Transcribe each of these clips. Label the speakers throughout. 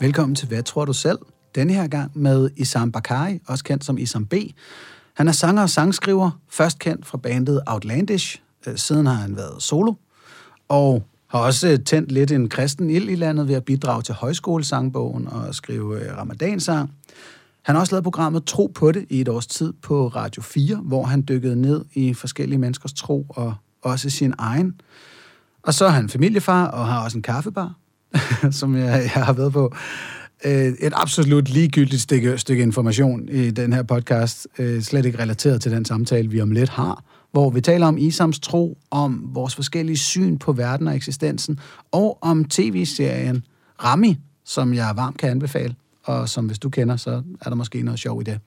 Speaker 1: Velkommen til Hvad tror du selv? Denne her gang med Isam Bakari, også kendt som Isam B. Han er sanger og sangskriver, først kendt fra bandet Outlandish. Øh, siden har han været solo, og har også øh, tændt lidt en kristen ild i landet ved at bidrage til højskolesangbogen og skrive øh, ramadansang. Han har også lavet programmet Tro på det i et års tid på Radio 4, hvor han dykkede ned i forskellige menneskers tro og også sin egen. Og så er han familiefar og har også en kaffebar, som jeg, jeg har været på. Øh, et absolut ligegyldigt stykke, stykke information i den her podcast, øh, slet ikke relateret til den samtale, vi om lidt har, hvor vi taler om Isams tro, om vores forskellige syn på verden og eksistensen, og om tv-serien Rami, som jeg varmt kan anbefale, og som hvis du kender, så er der måske noget sjov i det.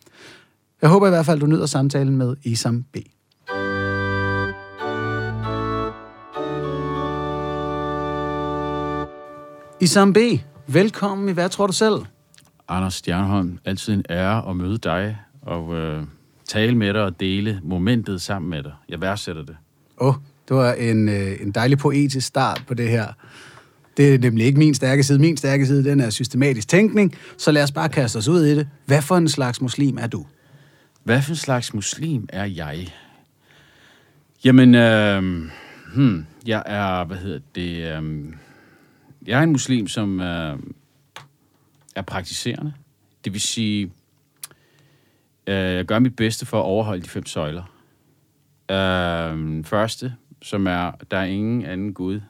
Speaker 1: Jeg håber i hvert fald, du nyder samtalen med Isam B. Isam B, velkommen i Hvad tror du selv?
Speaker 2: Anders Stjernholm, altid en ære at møde dig og øh, tale med dig og dele momentet sammen med dig. Jeg værdsætter det.
Speaker 1: Åh, oh, det var en, øh, en dejlig poetisk start på det her. Det er nemlig ikke min stærke side. Min stærke side, den er systematisk tænkning. Så lad os bare kaste os ud i det. Hvad for en slags muslim er du?
Speaker 2: Hvad for en slags muslim er jeg? Jamen, øh, hmm, jeg er, hvad hedder det, øh, jeg er en muslim, som øh, er praktiserende. Det vil sige, øh, jeg gør mit bedste for at overholde de fem søjler. Øh, første, som er, der er ingen anden Gud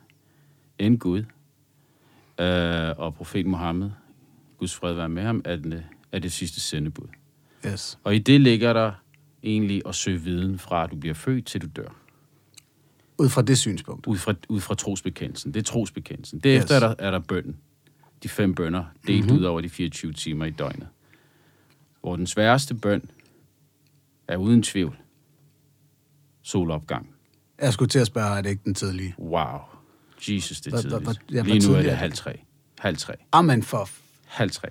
Speaker 2: end Gud. Øh, og profeten Mohammed, Guds fred være med ham, er, den, er det sidste sendebud.
Speaker 1: Yes.
Speaker 2: Og i det ligger der egentlig at søge viden fra, at du bliver født, til du dør.
Speaker 1: Ud fra det synspunkt.
Speaker 2: Ud fra, ud fra trosbekendelsen. Det er trosbekendelsen. Derefter
Speaker 1: Yes.
Speaker 2: er, der, er der bønden. De fem bønder, delt
Speaker 1: Mhm.
Speaker 2: mm-hmm. ud over de 24 timer i døgnet. Hvor den sværeste bøn er uden tvivl solopgang.
Speaker 1: Jeg skulle til at spørge, er det ikke den tidlige?
Speaker 2: Wow. Jesus, det er tidligt.
Speaker 1: ja,
Speaker 2: Lige nu er det halv tre. Halv tre.
Speaker 1: Amen for...
Speaker 2: Halv tre.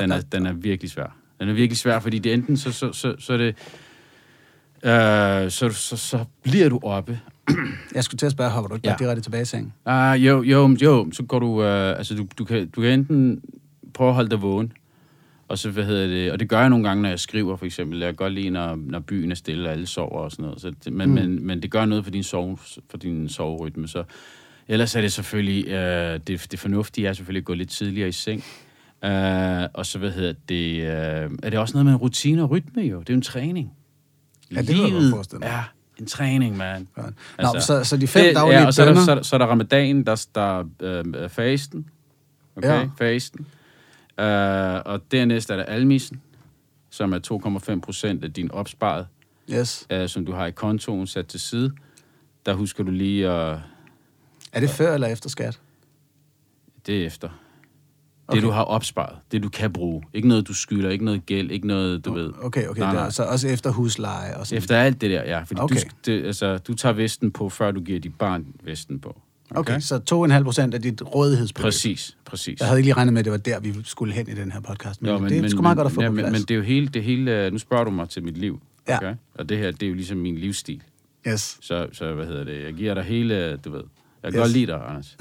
Speaker 2: Den er, den er virkelig svær. Den er virkelig svær, fordi det enten så, så, så, så er det... Øh, så, så, så bliver du oppe,
Speaker 1: Jeg skulle til at spørge, hopper du ikke
Speaker 2: Ja.
Speaker 1: direkte tilbage i sengen?
Speaker 2: Ah, jo, jo, jo, så går du, øh, altså du, du, kan, du kan enten prøve at holde dig vågen, og så, hvad hedder det, og det gør jeg nogle gange, når jeg skriver, for eksempel. Jeg kan godt lide, når, når byen er stille, og alle sover og sådan noget. Så det, men, mm. men, men det gør noget for din, sove, for din soverytme, så ellers er det selvfølgelig, øh, det, det fornuftige er selvfølgelig at gå lidt tidligere i seng. Øh, og så, hvad hedder det, øh, er det også noget med en rutine og rytme, jo. Det er jo en træning.
Speaker 1: Ja, det kan jeg
Speaker 2: Livet
Speaker 1: forestille mig.
Speaker 2: er en træning, mand.
Speaker 1: Nå, altså, så, så de fem
Speaker 2: det,
Speaker 1: daglige
Speaker 2: ja, og så er, der, så, der, så er der ramadan, der, der øh, fasten. Okay,
Speaker 1: Ja.
Speaker 2: fasten. Uh, og dernæst er der almisen, som er 2,5 procent af din opsparet,
Speaker 1: Yes.
Speaker 2: uh, som du har i kontoen sat til side. Der husker du lige at...
Speaker 1: Er det før eller efter skat?
Speaker 2: Det er efter. Det,
Speaker 1: Okay.
Speaker 2: du har opsparet. Det, du kan bruge. Ikke noget, du skylder. Ikke noget gæld. Ikke noget, du ved.
Speaker 1: Okay, okay.
Speaker 2: Nej,
Speaker 1: det
Speaker 2: nej.
Speaker 1: så også efter husleje og sådan
Speaker 2: Efter alt det der, ja. Fordi
Speaker 1: Okay.
Speaker 2: okay. du, det, altså, du tager vesten på, før du giver dit barn vesten på.
Speaker 1: Okay, så 2,5 procent af dit rådighedsbeløb.
Speaker 2: Præcis, præcis.
Speaker 1: Jeg havde ikke lige regnet med, at det var der, vi skulle hen i den her podcast. Men,
Speaker 2: Jo,
Speaker 1: men det er sgu meget godt at få
Speaker 2: ja,
Speaker 1: på
Speaker 2: men,
Speaker 1: plads.
Speaker 2: men det er jo hele, det hele, øh, nu spørger du mig til mit liv,
Speaker 1: Ja.
Speaker 2: okay? Og det her, det er jo ligesom min livsstil.
Speaker 1: Yes.
Speaker 2: Så, så hvad hedder det, jeg giver dig hele, du ved, jeg kan
Speaker 1: Yes.
Speaker 2: godt lide dig, Anders.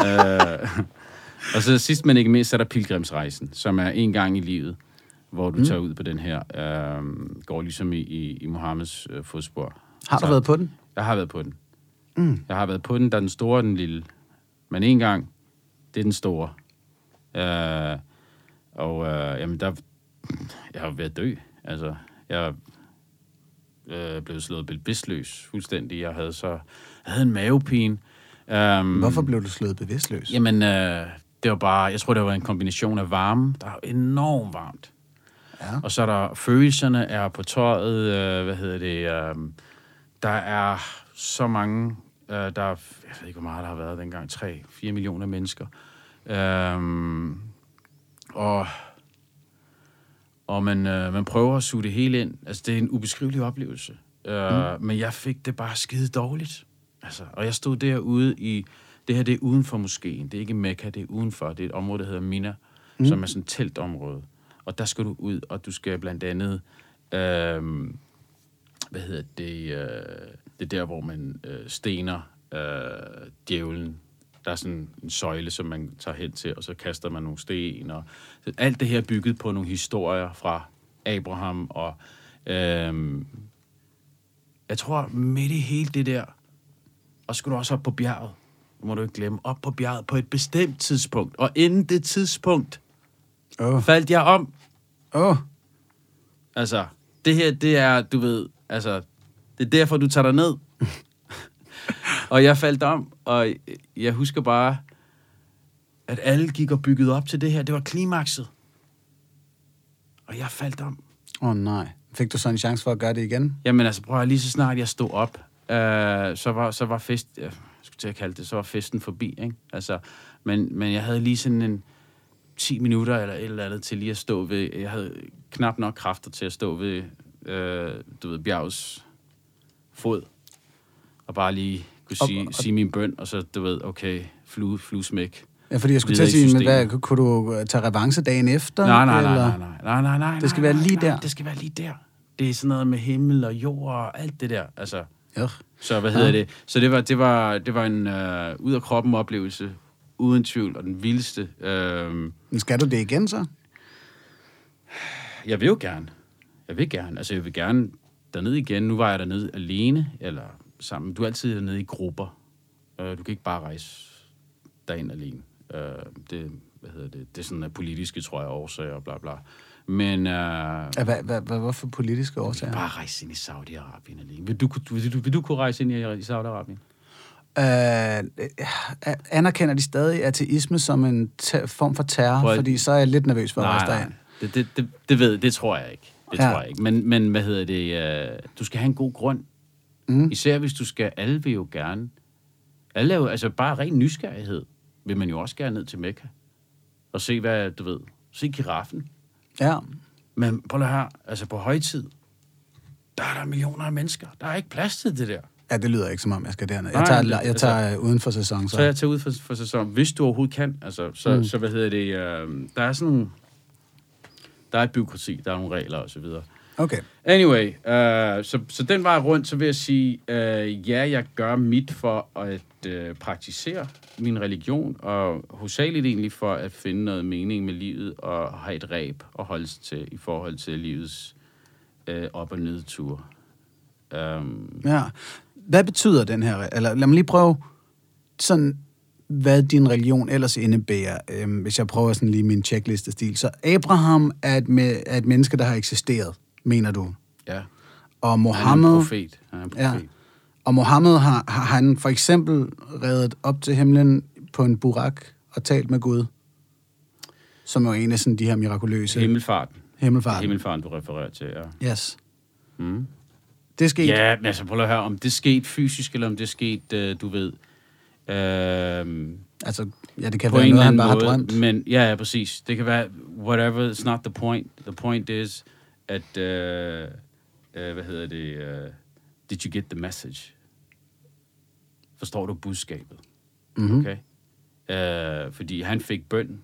Speaker 2: øh, og så sidst, men ikke mindst, så er der pilgrimsrejsen, som er en gang i livet, hvor du mm. tager ud på den her, øh, går ligesom i, i, i Mohammeds øh, fodspor.
Speaker 1: Har du
Speaker 2: Så-
Speaker 1: været på den?
Speaker 2: Jeg har været på den. Mm. Jeg har været på den, der er den store og den lille. Men en gang, det er den store. Øh, og øh, jamen, der, jeg har været dø. Altså, jeg øh, blev slået bevidstløs fuldstændig. Jeg havde så jeg havde en mavepine. Um,
Speaker 1: Hvorfor blev du slået bevidstløs?
Speaker 2: Jamen, øh, det var bare, jeg tror, det var en kombination af varme. Der er enormt varmt.
Speaker 1: Ja.
Speaker 2: Og så er der følelserne er på tøjet, øh, hvad hedder det, øh, der er så mange, øh, der er, jeg ved ikke, hvor meget der har været dengang, 3-4 millioner mennesker. Øh, og og man, øh, man prøver at suge det hele ind. Altså, det er en ubeskrivelig oplevelse. Øh, mm. Men jeg fik det bare skide dårligt. Altså, og jeg stod derude i... Det her, det er uden for moskeen. Det er ikke Mekka, det er udenfor. Det er et område, der hedder Mina, mm. som er sådan et teltområde. Og der skal du ud, og du skal blandt andet... Øh, hvad hedder det? Øh, det er der, hvor man øh, stener øh, djævlen der er sådan en søjle, som man tager hen til, og så kaster man nogle sten. Og så alt det her er bygget på nogle historier fra Abraham. Og øhm, jeg tror, midt i hele det der, og skulle du også op på bjerget, må du ikke glemme, op på bjerget på et bestemt tidspunkt. Og inden det tidspunkt
Speaker 1: oh.
Speaker 2: faldt jeg om.
Speaker 1: oh.
Speaker 2: Altså, det her, det er, du ved, altså, det er derfor, du tager dig ned. og jeg faldt om, og jeg husker bare, at alle gik og byggede op til det her. Det var klimakset. Og jeg faldt om.
Speaker 1: Åh oh, nej. Fik du så en chance for at gøre det igen?
Speaker 2: Jamen altså, prøv at lige så snart jeg stod op, øh, så, var, så var fest, skulle til at kalde det, så var festen forbi, ikke? Altså, men, men jeg havde lige sådan en 10 minutter eller et eller andet til lige at stå ved, jeg havde knap nok kræfter til at stå ved, øh, du ved, bjergs fod, og bare lige kunne
Speaker 1: Og-
Speaker 2: sige,
Speaker 1: og-
Speaker 2: sige min bøn, og så, du ved, okay, flue, fluesmæk.
Speaker 1: Ja, fordi jeg skulle til at sige, men hvad, kunne du øh, tage revanche dagen efter?
Speaker 2: Nej, nej, nej,
Speaker 1: eller?
Speaker 2: nej, nej, nej, nej, nej.
Speaker 1: Det skal
Speaker 2: nej,
Speaker 1: være lige
Speaker 2: nej,
Speaker 1: der.
Speaker 2: Det skal være lige der. Det er sådan noget med himmel og jord og alt det der, altså...
Speaker 1: Ja.
Speaker 2: Så hvad hedder
Speaker 1: Ja.
Speaker 2: det? Så det var, det var, det var en øh, ud af kroppen oplevelse, uden tvivl, og den vildeste. Øh,
Speaker 1: Men skal du det igen så?
Speaker 2: jeg vil jo gerne. Jeg vil gerne. Altså, jeg vil gerne derned igen. Nu var jeg dernede alene, eller sammen. Du er altid dernede i grupper. Øh, du kan ikke bare rejse derind alene. Øh, det, hvad hedder det? Det er sådan af politiske, tror jeg, årsager og bla bla. Men øh,
Speaker 1: hvad, hvad, hvad, hvorfor politiske årsager?
Speaker 2: bare rejse ind i Saudi-Arabien alene. Vil du, vil, du, vil du kunne rejse ind i, i Saudi-Arabien?
Speaker 1: Øh, anerkender de stadig ateisme som en form for terror?
Speaker 2: Prøv
Speaker 1: Fordi så er jeg lidt nervøs for at rejse
Speaker 2: nej,
Speaker 1: derind.
Speaker 2: det, det, det, det, ved, det tror jeg ikke. Det
Speaker 1: Ja.
Speaker 2: tror jeg ikke. Men, men hvad hedder det? Øh, du skal have en god grund.
Speaker 1: Mm.
Speaker 2: Især hvis du skal, alle vil jo gerne. Alle er jo, altså bare ren nysgerrighed, vil man jo også gerne ned til Mekka. Og se, hvad, du ved, se giraffen.
Speaker 1: Ja.
Speaker 2: Men prøv lige her, altså på højtid, der er der millioner af mennesker. Der er ikke plads til det der.
Speaker 1: ja, det lyder ikke som om, jeg skal derned.
Speaker 2: Nej,
Speaker 1: Jeg tager,
Speaker 2: det-
Speaker 1: jeg tager øh, uden for sæson,
Speaker 2: Så
Speaker 1: så.
Speaker 2: jeg tager ud for, for sæson, hvis du overhovedet kan. Altså, så,
Speaker 1: Mm.
Speaker 2: så hvad hedder det, øh, der er sådan der er et byråkrati, der er nogle regler og så videre.
Speaker 1: Okay.
Speaker 2: Anyway, øh, så, så den vej rundt, så vil jeg sige, øh, ja, jeg gør mit for at øh, praktisere min religion, og hovedsageligt egentlig for at finde noget mening med livet, og have et ræb at holde sig til i forhold til livets øh, op- og nedtur. Um,
Speaker 1: Ja. Hvad betyder den her... Eller lad mig lige prøve sådan, hvad din religion ellers indebærer, øhm, hvis jeg prøver sådan lige min checkliste-stil. Så Abraham er et, me- er et menneske, der har eksisteret, mener du?
Speaker 2: ja,
Speaker 1: Og
Speaker 2: han er
Speaker 1: Mohammed,
Speaker 2: profet. Han er en
Speaker 1: Ja.
Speaker 2: profet.
Speaker 1: og Mohammed har, har han for eksempel reddet op til himlen på en burak og talt med Gud, som jo er en af sådan de her mirakuløse
Speaker 2: Himmelfarten.
Speaker 1: himmelfart.
Speaker 2: Himmelfarten, du refererer til, ja.
Speaker 1: Yes.
Speaker 2: Mm.
Speaker 1: Det skete.
Speaker 2: Ja, men altså prøv at høre, om det skete fysisk, eller om det skete, øh, du ved, øh,
Speaker 1: Altså, ja, det kan være noget, han bare har
Speaker 2: måde.
Speaker 1: drømt.
Speaker 2: Men ja, ja, præcis. Det kan være, whatever, it's not the point. The point is, at, øh, øh, hvad hedder det, øh, did you get the message? Forstår du budskabet?
Speaker 1: Mm-hmm.
Speaker 2: Okay? Øh, fordi han fik bøn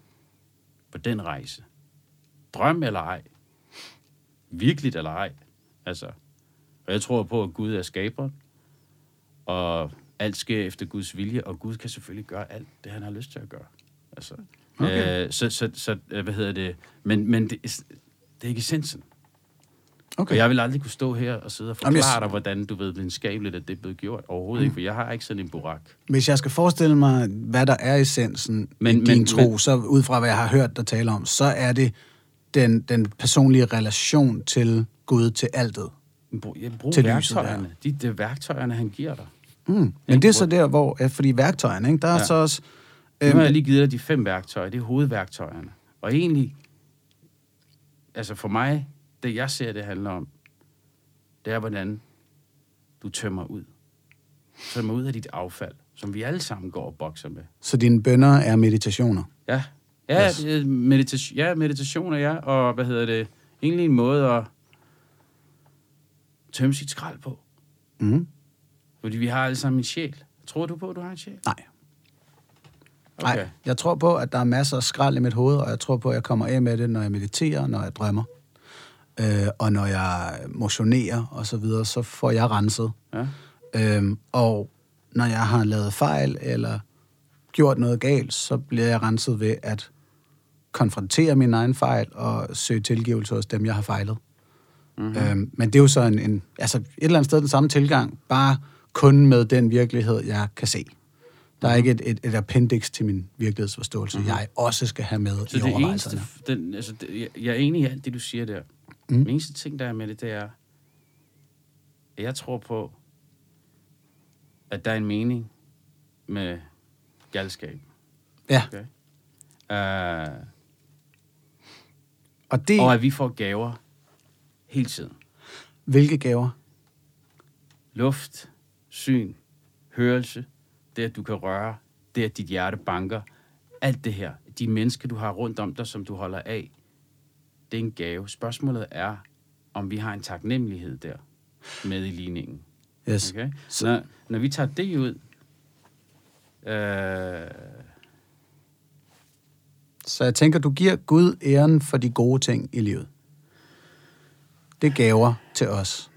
Speaker 2: på den rejse. Drøm eller ej. Virkeligt eller ej. Altså, og jeg tror på, at Gud er skaberen, og alt sker efter Guds vilje, og Gud kan selvfølgelig gøre alt det, han har lyst til at gøre. Altså,
Speaker 1: Okay.
Speaker 2: øh, så, så, så, øh, hvad hedder det? Men, men det, er- det er ikke essensen.
Speaker 1: Okay.
Speaker 2: Og jeg vil aldrig kunne stå her og sidde og
Speaker 1: Jamen, jeg
Speaker 2: forklare dig, hvordan du ved videnskabeligt, at det er blevet gjort. Overhovedet mm. ikke, for jeg har ikke sådan en burak.
Speaker 1: Hvis jeg skal forestille mig, hvad der er essensen men, i din
Speaker 2: men-
Speaker 1: tro,
Speaker 2: men-
Speaker 1: så ud fra, hvad jeg har hørt dig tale om, så er det den, den personlige relation til Gud, til altet.
Speaker 2: Brug, ja, brug
Speaker 1: Til
Speaker 2: værktøjerne. De, er værktøjerne, han giver dig.
Speaker 1: Mm. Men
Speaker 2: Ikke?
Speaker 1: det er så der, hvor, ja, fordi værktøjerne, ikke, der er
Speaker 2: Ja.
Speaker 1: så også...
Speaker 2: Nu har jeg
Speaker 1: Øhm,
Speaker 2: lige givet dig de fem værktøjer. Det er hovedværktøjerne. Og egentlig, altså for mig, det jeg ser, det handler om, det er, hvordan du tømmer ud. Tømmer ud af dit affald, som vi alle sammen går og bokser med.
Speaker 1: så dine bønder er meditationer.
Speaker 2: Ja, ja,
Speaker 1: Yes.
Speaker 2: meditation, ja meditationer, ja, og hvad hedder det, egentlig en måde at tømme sit skrald på.
Speaker 1: Mm.
Speaker 2: Fordi vi har alle sammen en sjæl. Tror du på, at du har en sjæl?
Speaker 1: Nej.
Speaker 2: Okay.
Speaker 1: Nej, jeg tror på, at der er masser af skrald i mit hoved, og jeg tror på, at jeg kommer af med det, når jeg mediterer, når jeg drømmer. Øh, og når jeg motionerer og så videre, så får jeg renset.
Speaker 2: Ja.
Speaker 1: Øhm, og når jeg har lavet fejl, eller gjort noget galt, så bliver jeg renset ved at konfrontere min egen fejl og søge tilgivelse hos dem, jeg har fejlet. Mm-hmm. Øhm, men det er jo så en, en, altså et eller andet sted den samme tilgang, bare kun med den virkelighed, jeg kan se. Der er ikke et, et, et appendix til min virkelighedsforståelse, mm-hmm. jeg også skal have med
Speaker 2: Så
Speaker 1: i
Speaker 2: det
Speaker 1: overvejelserne.
Speaker 2: eneste, den, altså, det, jeg, jeg er enig i alt det, du siger der. Mm. Den eneste ting, der er med det, det er, at jeg tror på, at der er en mening med galskab.
Speaker 1: Ja,
Speaker 2: Okay? Uh,
Speaker 1: og det,
Speaker 2: og at vi får gaver hele tiden.
Speaker 1: hvilke gaver?
Speaker 2: Luft, syn, hørelse, det at du kan røre, det at dit hjerte banker, alt det her, de mennesker, du har rundt om dig, som du holder af, det er en gave. Spørgsmålet er, om vi har en taknemmelighed der med i ligningen.
Speaker 1: Yes.
Speaker 2: Okay?
Speaker 1: Så-
Speaker 2: Når, når vi tager det ud, øh,
Speaker 1: Så jeg tænker, du giver Gud æren for de gode ting i livet. Det er gaver til os.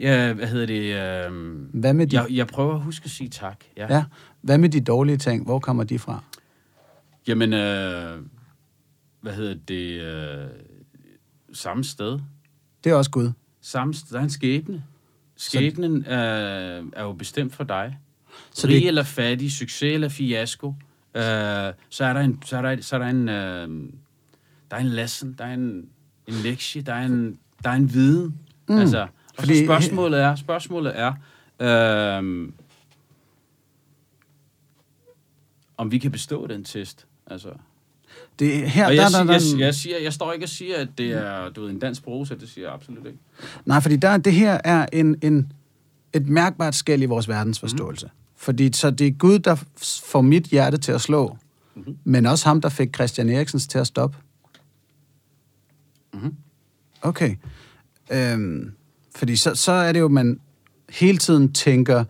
Speaker 2: ja, hvad hedder det? Øh,
Speaker 1: Hvad med de,
Speaker 2: jeg, jeg prøver at huske at sige tak. Ja.
Speaker 1: ja, hvad med de dårlige ting? Hvor kommer de fra?
Speaker 2: Jamen, øh, hvad hedder det? Øh, samme sted.
Speaker 1: Det er også Gud.
Speaker 2: Samme sted. Der er en skæbne. Skæbnen øh, er jo bestemt for dig.
Speaker 1: Så
Speaker 2: Så Rig
Speaker 1: det-
Speaker 2: eller fattig, succes eller fiasko, øh, så er der en, så er der, så er der en, øh, der er en lesson, der er en, en lektie, der er en, der er en viden. Mm. Altså, og
Speaker 1: Fordi-
Speaker 2: så spørgsmålet er, spørgsmålet er, øh, om vi kan bestå den test. Altså,
Speaker 1: Det, er her,
Speaker 2: og
Speaker 1: der,
Speaker 2: jeg,
Speaker 1: der,
Speaker 2: siger,
Speaker 1: der,
Speaker 2: jeg,
Speaker 1: der,
Speaker 2: jeg, siger, jeg står ikke og siger, at det er du ved, en dansk prosa, det siger jeg absolut ikke.
Speaker 1: Nej, fordi der, det her er en, en, et mærkbart skæld i vores verdensforståelse. Mm. Fordi så det er Gud, der får mit hjerte til at slå, mm-hmm. men også ham, der fik Christian Eriksens til at stoppe.
Speaker 2: Mhm.
Speaker 1: Okay. Øhm, fordi så, så er det jo, man hele tiden tænker,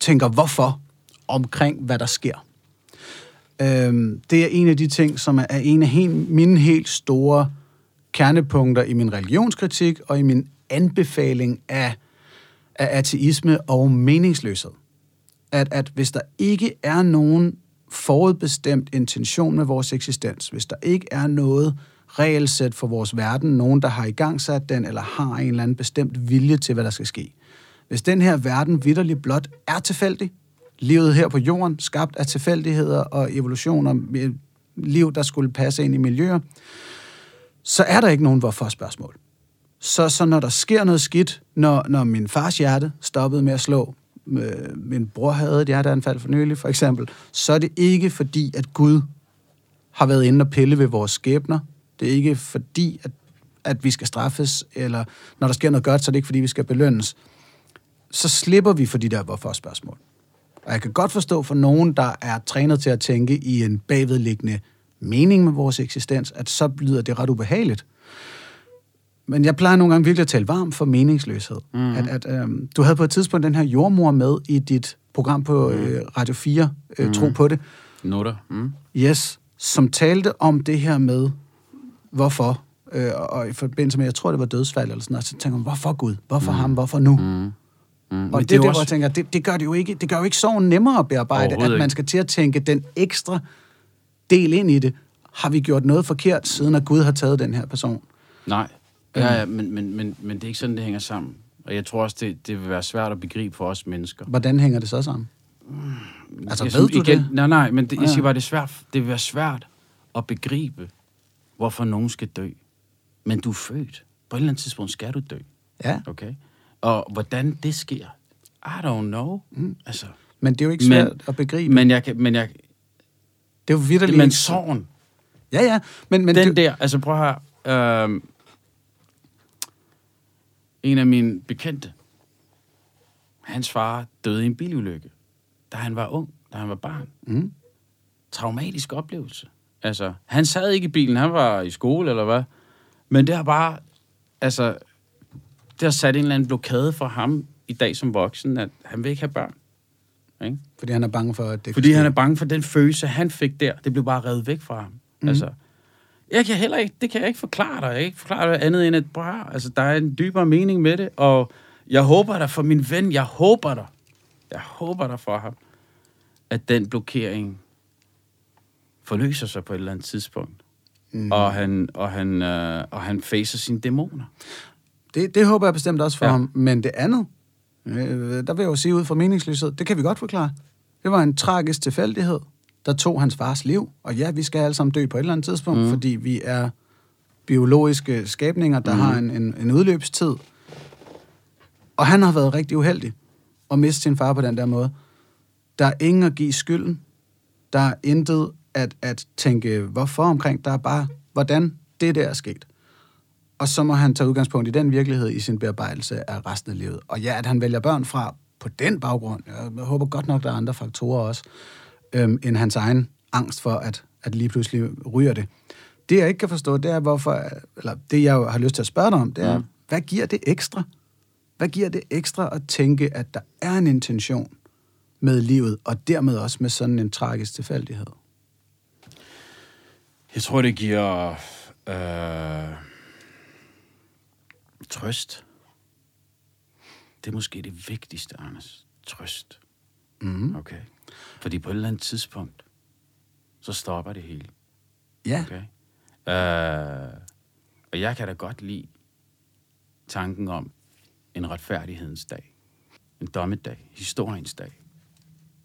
Speaker 1: tænker hvorfor omkring, hvad der sker. Øhm, det er en af de ting, som er en af helt, mine helt store kernepunkter i min religionskritik og i min anbefaling af, af ateisme og meningsløshed. At, at hvis der ikke er nogen forudbestemt intention med vores eksistens, hvis der ikke er noget regelsæt for vores verden, nogen, der har i gang sat den, eller har en eller anden bestemt vilje til, hvad der skal ske. Hvis den her verden vidderligt blot er tilfældig, livet her på jorden, skabt af tilfældigheder og evolutioner, liv, der skulle passe ind i miljøer, så er der ikke nogen hvorfor-spørgsmål. Så, så når der sker noget skidt, når, når min fars hjerte stoppede med at slå, øh, min bror havde et hjerteanfald for nylig for eksempel, så er det ikke fordi, at Gud har været inde og pille ved vores skæbner. Det er ikke fordi, at, at vi skal straffes, eller når der sker noget godt, så er det ikke fordi, vi skal belønnes. Så slipper vi for de der hvorfor-spørgsmål. Og jeg kan godt forstå for nogen, der er trænet til at tænke i en bagvedliggende mening med vores eksistens, at så lyder det ret ubehageligt. Men jeg plejer nogle gange virkelig at tale varmt for meningsløshed. Mm. At, at, øhm, du havde på et tidspunkt den her jordmor med i dit program på mm. øh, Radio 4, øh, mm. Tro på det,
Speaker 2: Noter. Mm.
Speaker 1: yes, som talte om det her med, hvorfor, øh, og i forbindelse med, jeg tror, det var dødsfald eller sådan noget, så tænker man, hvorfor Gud? Hvorfor mm. ham? Hvorfor nu? Mm.
Speaker 2: Mm.
Speaker 1: Og det, det er der, hvor jeg tænker, det, det, gør det, jo ikke, det gør jo ikke sorgen nemmere at bearbejde, at man skal til at tænke den ekstra del ind i det. Har vi gjort noget forkert, siden at Gud har taget den her person?
Speaker 2: Nej, ja, ja, men, men, men, men det er ikke sådan, det hænger sammen. Og jeg tror også, det, det vil være svært at begribe for os mennesker.
Speaker 1: Hvordan hænger det så sammen? Altså,
Speaker 2: jeg
Speaker 1: ved
Speaker 2: synes,
Speaker 1: du det?
Speaker 2: Nej, nej, men det, jeg
Speaker 1: Ja.
Speaker 2: siger bare, det er svært, det vil være svært at begribe, hvorfor nogen skal dø. Men du er født. På et eller andet tidspunkt skal du dø.
Speaker 1: Ja,
Speaker 2: Okay? Og hvordan det sker, I don't know. Mm. Altså,
Speaker 1: men det er jo ikke
Speaker 2: Men-
Speaker 1: svært at begribe.
Speaker 2: men jeg kan, men jeg,
Speaker 1: det er jo vitterligt
Speaker 2: men sorgen,
Speaker 1: Ja, ja, men, men
Speaker 2: den
Speaker 1: det,
Speaker 2: der, altså prøv at høre, øhm, en af mine bekendte, hans far døde i en bilulykke, da han var ung, da han var barn.
Speaker 1: Mm.
Speaker 2: Traumatisk oplevelse. Altså, han sad ikke i bilen, han var i skole eller hvad, men det har bare, altså, det har sat en eller anden blokade for ham i dag som voksen, at han vil ikke have børn. Ikke?
Speaker 1: fordi han er bange for, at det
Speaker 2: Fordi han er bange for den følelse, han fik der. Det blev bare revet væk fra ham. Mm. Altså, jeg kan heller ikke, det kan jeg ikke forklare dig. Jeg kan ikke forklare dig andet end, at bare, altså, der er en dybere mening med det, og jeg håber dig for min ven, jeg håber dig. Jeg håber dig for ham, at den blokering forløser sig på et eller andet tidspunkt. Mm. Og han, og han, øh, og han facer sine dæmoner.
Speaker 1: Det, det håber jeg bestemt også for
Speaker 2: Ja.
Speaker 1: ham. Men det andet, øh, der vil jeg jo sige ud fra meningsløshed, det kan vi godt forklare. Det var en tragisk tilfældighed, der tog hans fars liv. Og ja, vi skal alle sammen dø på et eller andet tidspunkt,
Speaker 2: Mm.
Speaker 1: fordi vi er biologiske skabninger, der
Speaker 2: mm.
Speaker 1: har en, en, en udløbstid. Og han har været rigtig uheldig at miste sin far på den der måde. Der er ingen at give skylden. Der er intet at, at tænke, hvorfor omkring. Der er bare, hvordan det der er sket. Og så må han tage udgangspunkt i den virkelighed i sin bearbejdelse af resten af livet. Og ja, at han vælger børn fra på den baggrund, jeg håber godt nok, der er andre faktorer også, øhm, end hans egen angst for, at, at lige pludselig ryger det. Det, jeg ikke kan forstå, det er, hvorfor, eller det, jeg har lyst til at spørge dig om, det er,
Speaker 2: mm.
Speaker 1: hvad giver det ekstra? Hvad giver det ekstra at tænke, at der er en intention med livet, og dermed også med sådan en tragisk tilfældighed?
Speaker 2: Jeg tror, det giver øh, trøst. Det er måske det vigtigste, Anders. Trøst.
Speaker 1: Mm.
Speaker 2: Okay? Fordi på et eller andet tidspunkt, så stopper det hele.
Speaker 1: Ja,
Speaker 2: Okay? Øh, og jeg kan da godt lide tanken om en retfærdighedens dag. En dommedag. Historiens dag.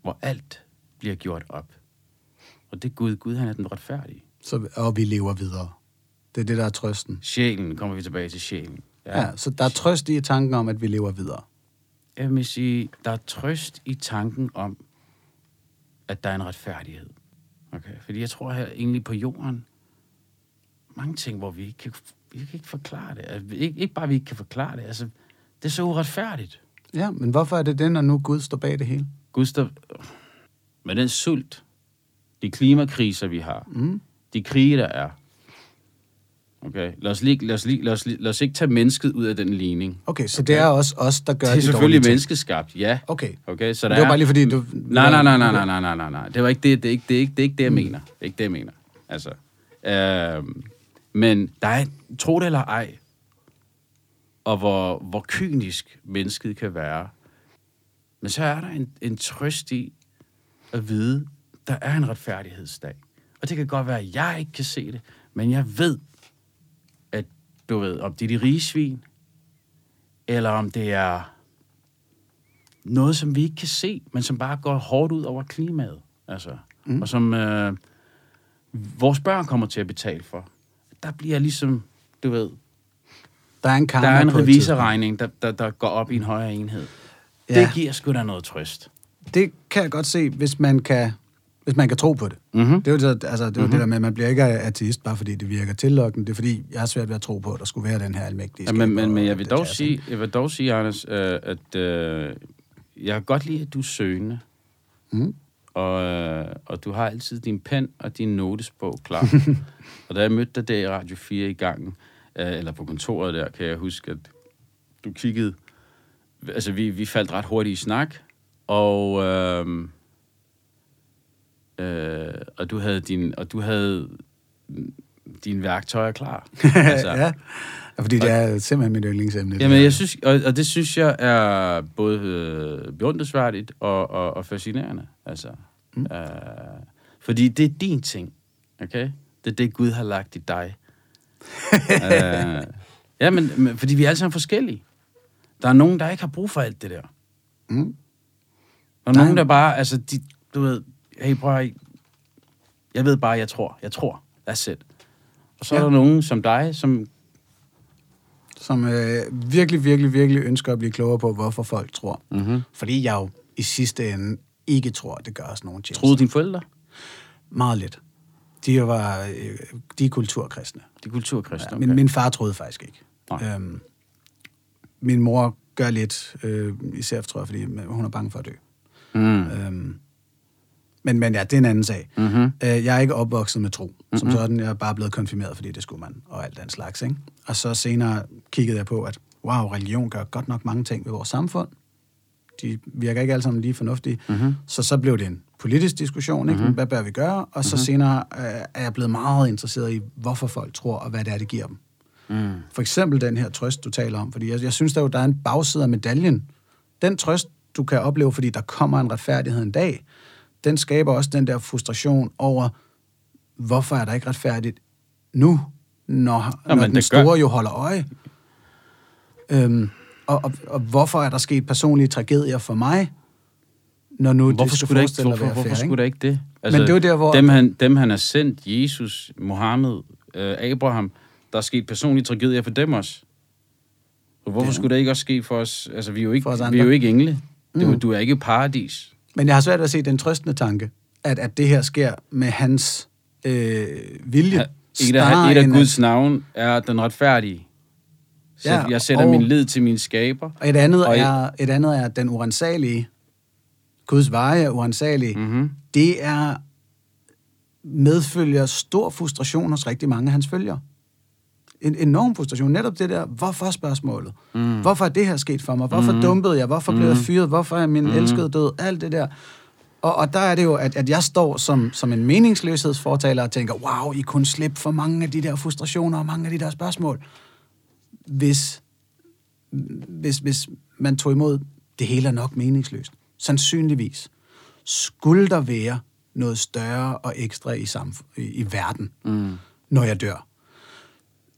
Speaker 2: Hvor alt bliver gjort op. Og det er Gud. Gud, han er den retfærdige.
Speaker 1: så, og vi lever videre. Det er det, der er trøsten.
Speaker 2: Sjælen, kommer vi tilbage til sjælen.
Speaker 1: Ja, ja så der er trøst i tanken om, at vi lever videre.
Speaker 2: Jeg vil sige, der er trøst i tanken om, at der er en retfærdighed. Okay? Fordi jeg tror her egentlig på jorden, mange ting, hvor vi ikke kan, vi kan ikke forklare det. Altså, ikke, ikke bare, vi ikke kan forklare det. Altså, det er så uretfærdigt.
Speaker 1: Ja, men hvorfor er det det, når nu Gud står bag det hele?
Speaker 2: Gustav, med den sult, de klimakriser, vi har,
Speaker 1: Mm.
Speaker 2: de krige, der er, okay, lad os, lige, lad, os lige, lad, os, lige, lad os ikke tage mennesket ud af den ligning.
Speaker 1: Okay, så det er også os, der gør
Speaker 2: Det er
Speaker 1: de
Speaker 2: selvfølgelig menneskeskabt, ja.
Speaker 1: Okay,
Speaker 2: Okay, så
Speaker 1: det
Speaker 2: der
Speaker 1: var
Speaker 2: er,
Speaker 1: bare lige fordi, du...
Speaker 2: Nej, nej, nej, nej, nej, nej, nej, nej, nej. Det var ikke det, det er ikke det, er ikke, det, er ikke det jeg mener. Det er ikke det, jeg mener. Altså, øh, men der er, tro det eller ej, og hvor, hvor kynisk mennesket kan være, men så er der en, en trøst i at vide, der er en retfærdighedsdag. Og det kan godt være, at jeg ikke kan se det, men jeg ved, du ved, om det er de rige svin, eller om det er noget, som vi ikke kan se, men som bare går hårdt ud over klimaet. Altså, mm. Og som øh, vores børn kommer til at betale for. Der bliver ligesom, du ved,
Speaker 1: Der er en
Speaker 2: der er en revisorregning, der, der, der går op i en højere enhed. Ja. Det giver sgu da noget trøst.
Speaker 1: Det kan jeg godt se, hvis man kan, hvis man kan tro på det.
Speaker 2: Mm-hmm.
Speaker 1: Det er jo det, altså, det, er jo det der med, at man bliver ikke ateist, bare fordi det virker tillokkende. Det er fordi, jeg har svært ved at tro på, at der skulle være den her almægtige
Speaker 2: Ja, men, men, men jeg vil dog sige, jeg vil dog sige, Anders, øh, at øh, jeg kan godt lide, at du er søgende.
Speaker 1: Mm.
Speaker 2: Og, øh, og du har altid din pen og din notesbog klar. og da jeg mødte dig der i Radio 4 i gangen, øh, eller på kontoret der, kan jeg huske, at du kiggede... Altså, vi, vi faldt ret hurtigt i snak, og... Øh, øh, og du havde din og du havde dine værktøjer klar.
Speaker 1: Altså. ja, Ja, fordi det er simpelthen mit yndlingsemne.
Speaker 2: Jamen, jeg synes, og, og det synes jeg er både øh, beundringsværdigt og, og, og fascinerende. Altså, mm. øh, fordi det er din ting, okay? Det er det, Gud har lagt i dig. øh, ja, men, men fordi vi er alle sammen forskellige. Der er nogen, der ikke har brug for alt det der.
Speaker 1: Mm.
Speaker 2: Der er
Speaker 1: Nej.
Speaker 2: nogen, der bare, altså, de, du ved, hey, prøv jeg ved bare, jeg tror, jeg tror, that's it. Og så ja. er
Speaker 1: Ja.
Speaker 2: der nogen som dig, som
Speaker 1: Som øh, virkelig, virkelig, virkelig ønsker at blive klogere på, hvorfor folk tror.
Speaker 2: mm-hmm.
Speaker 1: Fordi jeg jo i sidste ende ikke tror, at det gør os nogen tjeneste.
Speaker 2: troede dine forældre,
Speaker 1: Meget lidt. De var øh, de er kulturkristne.
Speaker 2: de er kulturkristne.
Speaker 1: Ja,
Speaker 2: okay.
Speaker 1: min, min far troede faktisk ikke.
Speaker 2: Nej.
Speaker 1: Øhm, min mor gør lidt, øh, især tror jeg, fordi hun er bange for at dø.
Speaker 2: Mm.
Speaker 1: Øhm, men, men ja, det er en anden sag.
Speaker 2: Mm-hmm.
Speaker 1: Øh, jeg er ikke opvokset med tro. Som
Speaker 2: Mhm.
Speaker 1: sådan, jeg er bare blevet konfirmeret, fordi det skulle man, og alt den slags. Ikke? Og så senere kiggede jeg på, at wow, religion gør godt nok mange ting ved vores samfund. De virker ikke alle sammen lige fornuftige.
Speaker 2: Mm-hmm.
Speaker 1: Så så blev det en politisk diskussion, ikke?
Speaker 2: Mhm.
Speaker 1: Hvad bør vi gøre? Og så senere øh, er jeg blevet meget interesseret i, hvorfor folk tror, og hvad det er, det giver dem.
Speaker 2: Mm.
Speaker 1: For eksempel den her trøst, du taler om. Fordi jeg, jeg synes, der, jo, der er en bagside af medaljen. Den trøst, du kan opleve, fordi der kommer en retfærdighed en dag, den skaber også den der frustration over, hvorfor er der ikke retfærdigt nu, når,
Speaker 2: Jamen,
Speaker 1: når den
Speaker 2: det gør-
Speaker 1: store jo holder øje. Øhm, og, og, og hvorfor er der sket personlige tragedier for mig, når nu
Speaker 2: Hvorfor
Speaker 1: det
Speaker 2: skulle, der ikke, hvorfor, hvorfor
Speaker 1: fair,
Speaker 2: skulle der ikke det? Altså,
Speaker 1: Men det er jo der, hvor-
Speaker 2: Dem han, dem, han har sendt, Jesus, Mohammed, øh, Abraham, der er sket personlige tragedier for dem også. Og hvorfor
Speaker 1: Ja.
Speaker 2: skulle det ikke også ske for os? Altså, vi er jo ikke, vi er jo ikke engle. Du,
Speaker 1: Mm.
Speaker 2: du er ikke paradis.
Speaker 1: Men jeg har svært ved at se den trøstende tanke, at, at det her sker med hans øh, vilje.
Speaker 2: Ha- Et af, et af Guds navn er den retfærdige. Så
Speaker 1: Ja,
Speaker 2: jeg sætter
Speaker 1: og-
Speaker 2: min lid til min skaber.
Speaker 1: Og et andet,
Speaker 2: Og
Speaker 1: er, et andet er den urensagelige. Guds veje er urensagelige. Mm.
Speaker 2: Mm-hmm.
Speaker 1: Det er medfølger stor frustration hos rigtig mange af hans følgere. En enorm frustration. Netop det der, hvorfor spørgsmålet? Mm. Hvorfor er det her sket for mig? Hvorfor mm. dumpede jeg? Hvorfor blev jeg fyret? Hvorfor er min mm. elskede død? Alt det der. Og, og der er det jo, at, at jeg står som, som en meningsløshedsfortaler og tænker, wow, I kunne slippe for mange af de der frustrationer og mange af de der spørgsmål. Hvis, hvis, hvis man tog imod, det hele er nok meningsløst. Sandsynligvis skulle der være noget større og ekstra i, samf- i, i verden, mm. når jeg dør.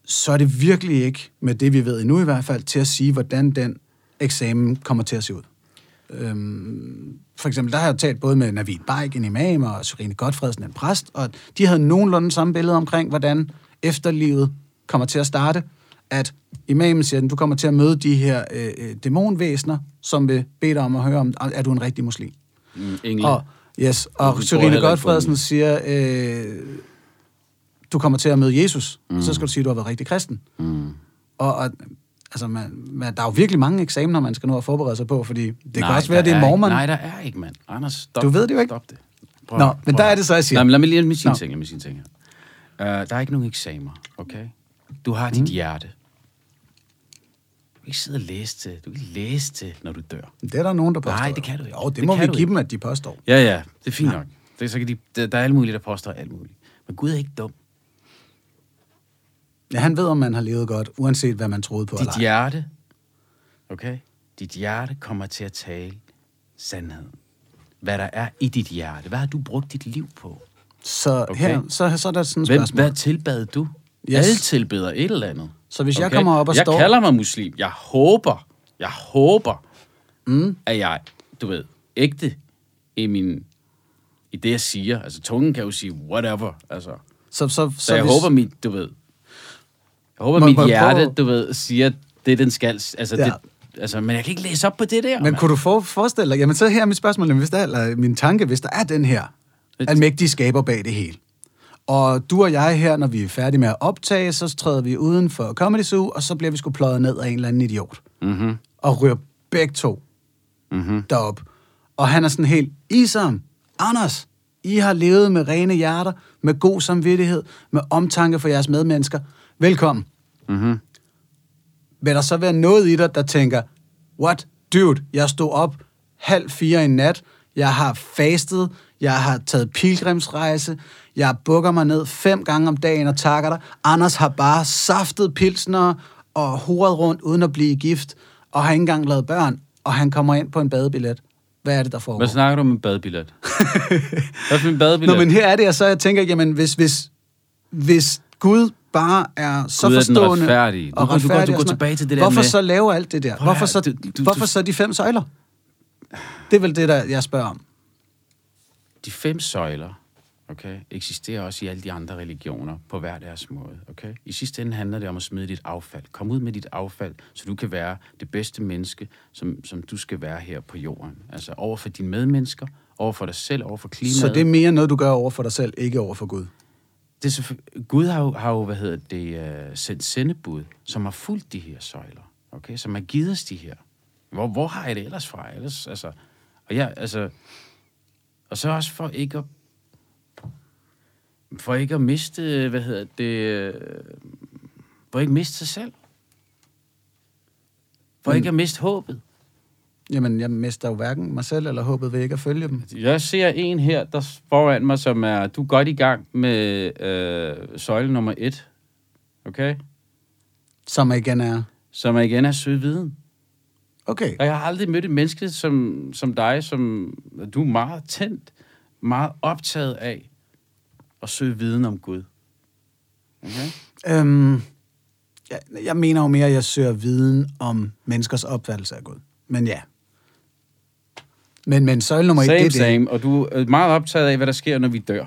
Speaker 1: Så er det virkelig ikke, med det vi ved endnu i hvert fald, til at sige, hvordan den eksamen kommer til at se ud. Øhm, for eksempel, der har jeg talt både med Navid Baik, en imam, og Serine Godfredsen, en præst, og de havde nogenlunde samme billede omkring, hvordan efterlivet kommer til at starte. At imamen siger, at du kommer til at møde de her øh, øh, dæmonvæsener, som vil bede dig om at høre om, er du en rigtig muslim?
Speaker 2: Mm.
Speaker 1: Og, yes,
Speaker 2: Og på
Speaker 1: Godfredsen siger, øh, du kommer til at møde Jesus, mm. så skal du sige, at du har været rigtig kristen.
Speaker 2: Mm.
Speaker 1: Og, og altså, man, man, der er jo virkelig mange eksamener, man skal nå at forberede sig på, fordi det kan
Speaker 2: Nej,
Speaker 1: også være,
Speaker 2: der
Speaker 1: det er mormon.
Speaker 2: Nej, der er ikke, mand. Anders, stop.
Speaker 1: Du ved det jo ikke.
Speaker 2: Stop det. Prøv,
Speaker 1: Nå,
Speaker 2: prøv.
Speaker 1: men der er det så, jeg siger.
Speaker 2: Nej, men lad mig lige med sine
Speaker 1: Nå.
Speaker 2: ting, med sine ting her. Uh, der er ikke nogen eksamer, okay? Du har dit
Speaker 1: Mm.
Speaker 2: hjerte. Du kan ikke sidde og læse til. Du kan læse til, når du dør.
Speaker 1: Det er der nogen, der påstår.
Speaker 2: Nej, det kan du ikke.
Speaker 1: Jo, det,
Speaker 2: Det
Speaker 1: må
Speaker 2: kan
Speaker 1: vi give
Speaker 2: ikke.
Speaker 1: dem, at de påstår.
Speaker 2: Ja, ja, det er fint nok. Det, så kan de, der, der er alt muligt, der påstår alt muligt. Men Gud er ikke dum.
Speaker 1: Ja, han ved, om man har levet godt, uanset hvad man troede på.
Speaker 2: Dit
Speaker 1: eller
Speaker 2: hjerte, okay? Dit hjerte kommer til at tale sandheden. Hvad der er i dit hjerte. Hvad har du brugt dit liv på?
Speaker 1: Så
Speaker 2: Okay.
Speaker 1: her, så, så er der sådan et
Speaker 2: Hvem,
Speaker 1: spørgsmål.
Speaker 2: hvad tilbad du?
Speaker 1: Yes.
Speaker 2: Alle tilbeder et eller andet.
Speaker 1: Så hvis jeg kommer op og
Speaker 2: jeg
Speaker 1: står-
Speaker 2: kalder mig muslim. Jeg håber, jeg håber, mm. at jeg, du ved, ægte i min i det, jeg siger. Altså, tungen kan jo sige whatever. Altså,
Speaker 1: Så, så, så,
Speaker 2: så, så jeg
Speaker 1: hvis,
Speaker 2: håber, mit, du ved, jeg håber,
Speaker 1: Må-
Speaker 2: mit
Speaker 1: må
Speaker 2: hjerte,
Speaker 1: prøve-
Speaker 2: du ved, siger det, den skal. Altså,
Speaker 1: Ja.
Speaker 2: det, altså, men jeg kan ikke læse op på det der.
Speaker 1: Men
Speaker 2: mand.
Speaker 1: kunne du for, forestille dig, jamen så her er mit spørgsmål, hvis der, eller min tanke, hvis der er den her almægtige skaber bag det hele. Og du og jeg her, når vi er færdige med at optage, så træder vi uden for Comedy Zoo, og så bliver vi sgu pløjet ned af en eller anden idiot.
Speaker 2: Mhm.
Speaker 1: Og ryger begge to
Speaker 2: Mhm.
Speaker 1: derop. Og han er sådan helt, Isam, Anders, I har levet med rene hjerter, med god samvittighed, med omtanke for jeres medmennesker. Velkommen.
Speaker 2: Mhm.
Speaker 1: Vil der så være noget i dig, der tænker, what, dude, jeg stod op halv fire i nat, jeg har fastet, jeg har taget pilgrimsrejse, jeg bukker mig ned fem gange om dagen og takker dig. Anders har bare saftet pilsner og hovedet rundt uden at blive gift, og har ikke engang lavet børn, og han kommer ind på en badebillet. Hvad er det, der foregår?
Speaker 2: Hvad snakker du om en badebillet? Hvad for en badebillet?
Speaker 1: Nå, men her er det, og så jeg tænker, jamen, hvis, hvis, hvis Gud bare er så
Speaker 2: Gud er den
Speaker 1: forstående
Speaker 2: retfærdige. Du
Speaker 1: og
Speaker 2: går- du går- du
Speaker 1: retfærdig
Speaker 2: går tilbage til det der
Speaker 1: hvorfor
Speaker 2: med-
Speaker 1: så lave alt det der? Hvorfor så,
Speaker 2: du- du-
Speaker 1: hvorfor så de fem søjler? Det er vel det, der jeg spørger om.
Speaker 2: De fem søjler, okay, eksisterer også i alle de andre religioner på hver deres måde, okay? I sidste ende handler det om at smide dit affald. Kom ud med dit affald, så du kan være det bedste menneske, som, som du skal være her på jorden. Altså over for dine medmennesker, over for dig selv, over for klimaet.
Speaker 1: Så det er mere noget, du gør over for dig selv, ikke over for Gud.
Speaker 2: Det er Gud har jo, har jo, hvad hedder det, uh, sendt sendebud, som har fulgt de her søjler, okay? Som har givet os de her. Hvor, hvor har jeg det ellers fra? Ellers, altså, og jeg, altså, og så også for ikke at, for ikke at miste, hvad hedder det, øh, for ikke at miste sig selv. For
Speaker 1: Men-
Speaker 2: ikke at miste håbet.
Speaker 1: Jamen, jeg mister jo hverken mig selv eller håbet ved ikke at følge dem.
Speaker 2: Jeg ser en her, der er foran mig, som er, du er godt i gang med øh, søjle nummer et, okay?
Speaker 1: Som igen er,
Speaker 2: Som igen er søge viden.
Speaker 1: okay,
Speaker 2: Og jeg har aldrig mødt et menneske som, som dig, som du er meget tændt, meget optaget af at søge viden om Gud. Okay?
Speaker 1: Øhm, jeg, jeg mener jo mere, at jeg søger viden om menneskers opfattelse af Gud. Men ja. Men, men søjle nummer et,
Speaker 2: Same,
Speaker 1: det er det.
Speaker 2: same. Og du er meget optaget af, hvad der sker, når vi dør.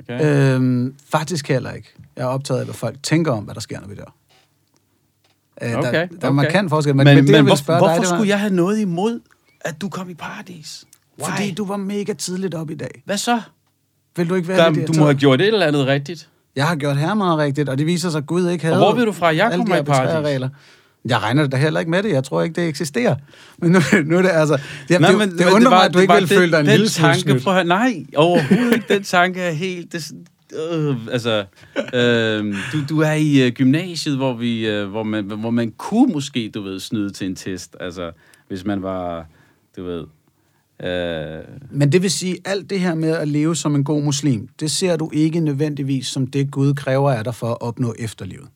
Speaker 2: Okay?
Speaker 1: Øhm, faktisk heller ikke. Jeg er optaget af, hvad folk tænker om, hvad der sker, når vi dør. Øh, der,
Speaker 2: Okay,
Speaker 1: der er
Speaker 2: okay.
Speaker 1: markant forskel. Men, men, men det, ville
Speaker 2: hvor,
Speaker 1: spørge
Speaker 2: hvorfor
Speaker 1: dig, det var,
Speaker 2: skulle jeg have noget imod, at du kom i paradis? Why?
Speaker 1: Fordi du var mega tidligt op i dag.
Speaker 2: Hvad så?
Speaker 1: Vil du ikke være
Speaker 2: Der,
Speaker 1: lidt
Speaker 2: du må have gjort et eller andet rigtigt.
Speaker 1: Jeg har gjort her meget rigtigt, og det viser sig, at Gud ikke havde...
Speaker 2: hvor ved du fra, at jeg kommer i paradis?
Speaker 1: regler. Jeg regner da heller ikke med det. Jeg tror ikke, det eksisterer. Men nu, nu er det altså... Det,
Speaker 2: Nej,
Speaker 1: det,
Speaker 2: men,
Speaker 1: det,
Speaker 2: men
Speaker 1: undrer
Speaker 2: var-
Speaker 1: mig, at du ikke
Speaker 2: var
Speaker 1: vil
Speaker 2: den-
Speaker 1: føle dig en
Speaker 2: den
Speaker 1: lille
Speaker 2: tanke,
Speaker 1: snydt.
Speaker 2: prøv at, høre- Nej, overhovedet ikke. Den tanke er helt... Det, øh, altså, øh, du, du er i øh, gymnasiet, hvor, vi, øh, hvor, man, hvor man kunne måske, du ved, snyde til en test. Altså, hvis man var, du ved... Øh,
Speaker 1: Men det vil sige, alt det her med at leve som en god muslim, det ser du ikke nødvendigvis som det, Gud kræver af dig for at opnå efterlivet.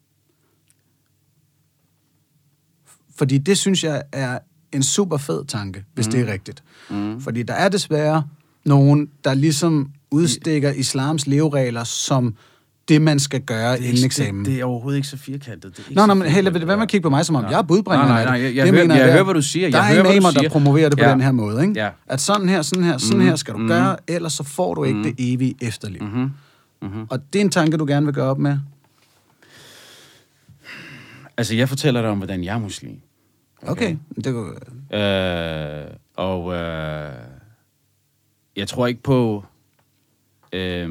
Speaker 1: Fordi det synes jeg er en super fed tanke, hvis mm. det er rigtigt.
Speaker 2: mm.
Speaker 1: Fordi der er desværre nogen, der ligesom udstikker islams leveregler som det, man skal gøre
Speaker 2: det,
Speaker 1: inden
Speaker 2: ikke-
Speaker 1: eksamen.
Speaker 2: det, det er overhovedet ikke så firkantet. Det er ikke
Speaker 1: Nå, nå, men heller vil det være med at kigge på mig, som om
Speaker 2: Nej.
Speaker 1: jeg er budbringer.
Speaker 2: Nej, nej, nej, jeg- jeg hører-
Speaker 1: mener
Speaker 2: jeg
Speaker 1: der-
Speaker 2: hører, hvad du siger.
Speaker 1: Der
Speaker 2: Jeg
Speaker 1: er
Speaker 2: hører,
Speaker 1: imamer, der promoverer det på
Speaker 2: Ja.
Speaker 1: den her måde. Ikke?
Speaker 2: Ja.
Speaker 1: At sådan her, sådan her, sådan
Speaker 2: Mhm.
Speaker 1: her skal du
Speaker 2: Mhm.
Speaker 1: gøre, ellers så får du ikke
Speaker 2: Mhm.
Speaker 1: det evige efterliv.
Speaker 2: Mhm. Mhm.
Speaker 1: Og det er en tanke, du gerne vil gøre op med.
Speaker 2: Altså, jeg fortæller dig om, hvordan jeg er muslim.
Speaker 1: Okay. Det kunne,
Speaker 2: Øh, og øh, jeg tror ikke på øh,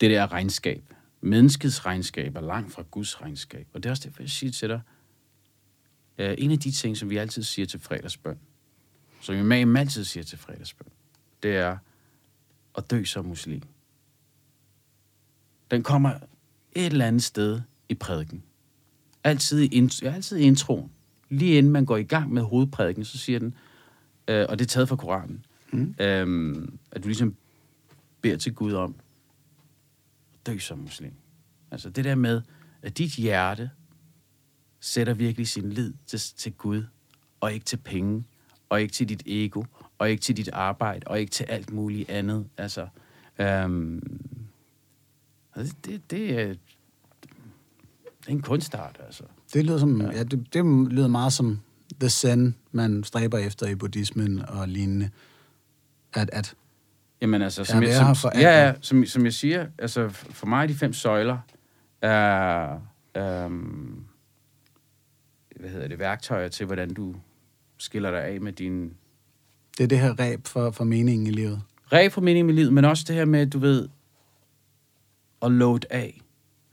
Speaker 2: det der regnskab. Menneskets regnskab er langt fra Guds regnskab. Og det er også derfor, jeg siger til dig, øh, en af de ting, som vi altid siger til fredagsbøn, som imam altid siger til fredagsbøn, det er at dø som muslim. Den kommer et eller andet sted i prædiken. Altid i, int- altid i introen. Lige inden man går i gang med hovedprædiken, så siger den, øh, og det er taget fra Koranen,
Speaker 1: Mm.
Speaker 2: øh, at du ligesom beder til Gud om dø som muslim. Altså det der med, at dit hjerte sætter virkelig sin lid til, til Gud, og ikke til penge, og ikke til dit ego, og ikke til dit arbejde, og ikke til alt muligt andet. Altså, øhm, det, det, er, det er en kunstart, altså.
Speaker 1: det lyder som, ja. det, det lyder meget som the zen, man stræber efter i buddhismen og lignende. At, at
Speaker 2: Jamen altså,
Speaker 1: Ja,
Speaker 2: som,
Speaker 1: vi
Speaker 2: jeg, som,
Speaker 1: for
Speaker 2: ja,
Speaker 1: ja.
Speaker 2: ja, som, som jeg siger, altså for mig de fem søjler er, øhm, hvad hedder det, værktøjer til, hvordan du skiller dig af med din
Speaker 1: det er det her ræb for, for meningen i livet.
Speaker 2: ræb for mening med livet, men også det her med, du ved, at load af.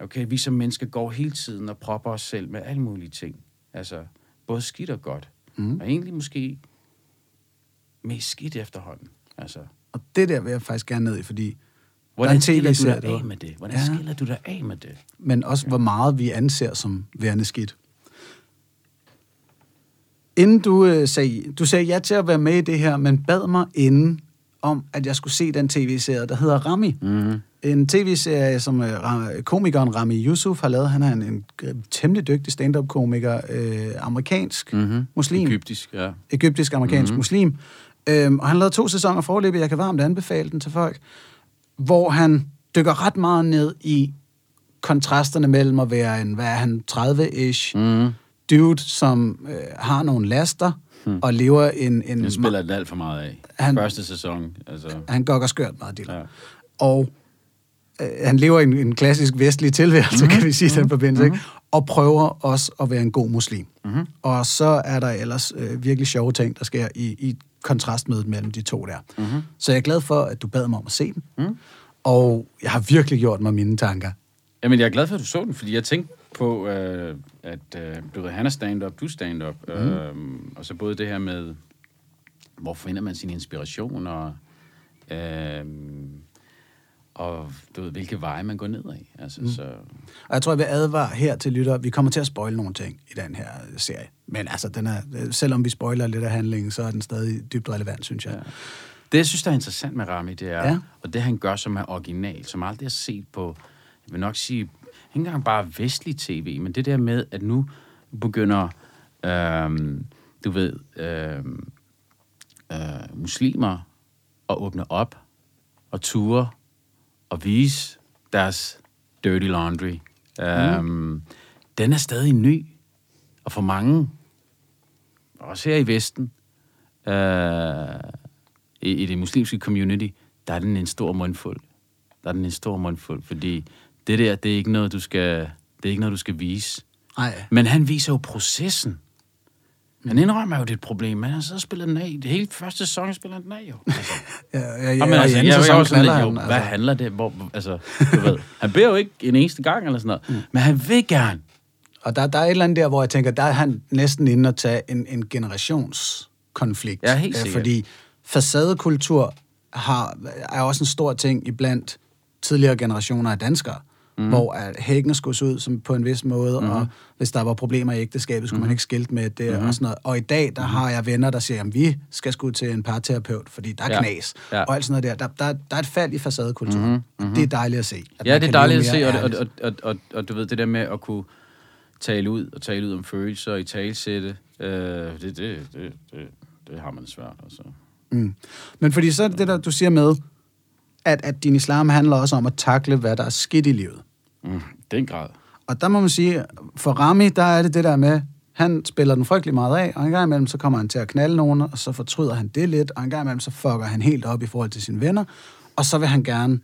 Speaker 2: Okay, vi som mennesker går hele tiden og propper os selv med alle mulige ting. Altså, både skidt og godt.
Speaker 1: Mm.
Speaker 2: Og egentlig måske mest skidt efterhånden. Altså,
Speaker 1: Og det der vil jeg faktisk gerne ned i, fordi
Speaker 2: hvordan skiller du dig af med det? Hvordan
Speaker 1: Ja.
Speaker 2: skiller du dig af med det?
Speaker 1: men også hvor meget vi anser som værende skidt. Inden du øh, sagde, du sagde ja til at være med i det her, men bad mig inden om, at jeg skulle se den tv-serie, der hedder Rami.
Speaker 2: Mm-hmm.
Speaker 1: En tv-serie, som øh, komikeren Rami Yusuf har lavet. Han er en, en øh, temmelig dygtig stand-up-komiker, øh, amerikansk
Speaker 2: Mm-hmm.
Speaker 1: muslim,
Speaker 2: Egyptisk, ja.
Speaker 1: egyptisk-amerikansk
Speaker 2: Mhm.
Speaker 1: mm-hmm. muslim. Øhm, og han lavede to sæsoner forløbet, jeg kan varmt anbefale den til folk, hvor han dykker ret meget ned i kontrasterne mellem at være en, hvad er han, 30-ish
Speaker 2: Mm-hmm.
Speaker 1: Dude, som øh, har nogle laster,
Speaker 2: Hmm.
Speaker 1: og lever en... en
Speaker 2: Jeg spiller den alt for meget af.
Speaker 1: Han-
Speaker 2: Første sæson, altså.
Speaker 1: han gokker skørt meget, diller.
Speaker 2: Ja.
Speaker 1: Og øh, han lever en, en klassisk vestlig tilværelse,
Speaker 2: Mhm.
Speaker 1: mm-hmm. kan vi sige i den forbindelse, ikke? og prøver også at være en god muslim.
Speaker 2: Mm-hmm.
Speaker 1: Og så er der ellers øh, virkelig sjove ting, der sker i, i kontrastmødet mellem de to der.
Speaker 2: Mm-hmm.
Speaker 1: Så jeg er glad for, at du bad mig om at se den.
Speaker 2: Mm.
Speaker 1: Og jeg har virkelig gjort mig mine tanker.
Speaker 2: Jamen, jeg er glad for, at du så den, fordi jeg tænkte på, øh, at øh, du ved, han er stand-up, du er stand-up. Mm. Øh, og så både det her med, hvor finder man sin inspiration, og, øh, og du ved, hvilke veje man går ned af. Altså, mm. så,
Speaker 1: Og jeg tror, jeg vil advare her til lytter, vi kommer til at spoile nogle ting i den her serie. Men altså, den er, selvom vi spoiler lidt af handlingen, så er den stadig dybt relevant, synes jeg.
Speaker 2: Ja. Det, jeg synes, der er interessant med Rami, det er,
Speaker 1: Ja.
Speaker 2: ja. og det han gør, som er original, som aldrig er set på, jeg vil nok sige, ikke engang bare vestlig tv, men det der med, at nu begynder, øhm, du ved, øhm, øh, muslimer at åbne op og ture og vise deres dirty laundry. Mm. Um, den er stadig ny. Og for mange, også her i Vesten, uh, i, i det muslimske community, der er den en stor mundfuld. Der er den en stor mundfuld, fordi det der, det er ikke noget, du skal, det er ikke noget, du skal vise.
Speaker 1: Nej.
Speaker 2: Men han viser jo processen. Han indrømmer jo, det er et problem, men han så spiller den af. Det hele første sæson spiller den af, jo. Altså,
Speaker 1: Ja, ja, ja, og
Speaker 2: altså, jeg, jeg, er også lidt, jo, hvad
Speaker 1: altså.
Speaker 2: handler det? Hvor, altså, du ved, han beder jo ikke en eneste gang eller sådan noget, mm. men han vil gerne.
Speaker 1: Og der, der er et eller andet der, hvor jeg tænker, der er han næsten inde at tage en, en generationskonflikt.
Speaker 2: Ja, helt
Speaker 1: Øh,
Speaker 2: sikkert.
Speaker 1: Fordi facadekultur har, er også en stor ting iblandt tidligere generationer af danskere, mm. hvor at hækkene skulle se ud som på en vis måde, mm. og hvis der var problemer i ægteskabet, skulle mm. man ikke skilte med det mm. og sådan noget. Og i dag, der mm. har jeg venner, der siger, at vi skal sgu til en parterapeut, fordi der er
Speaker 2: Ja.
Speaker 1: knas,
Speaker 2: Ja.
Speaker 1: og alt sådan noget der. Der, der, der er et fald i facadekultur. Mm. Mm. Det er dejligt at se. at
Speaker 2: Ja, det er dejligt at se, og, og, og, og, og, og du ved, det der med at kunne tale ud, og tale ud om følelser, i talsætte, øh, det, det, det, det, det har man svært, altså.
Speaker 1: Mm. Men fordi så er det det der, du siger med, at, at din islam handler også om at takle, hvad der er skidt i livet.
Speaker 2: Mm, den grad.
Speaker 1: Og der må man sige, for Rami, der er det det der med, han spiller den frygtelig meget af, og en gang imellem, så kommer han til at knalde nogen, og så fortryder han det lidt, og en gang imellem, så fucker han helt op i forhold til sine venner, og så vil han gerne,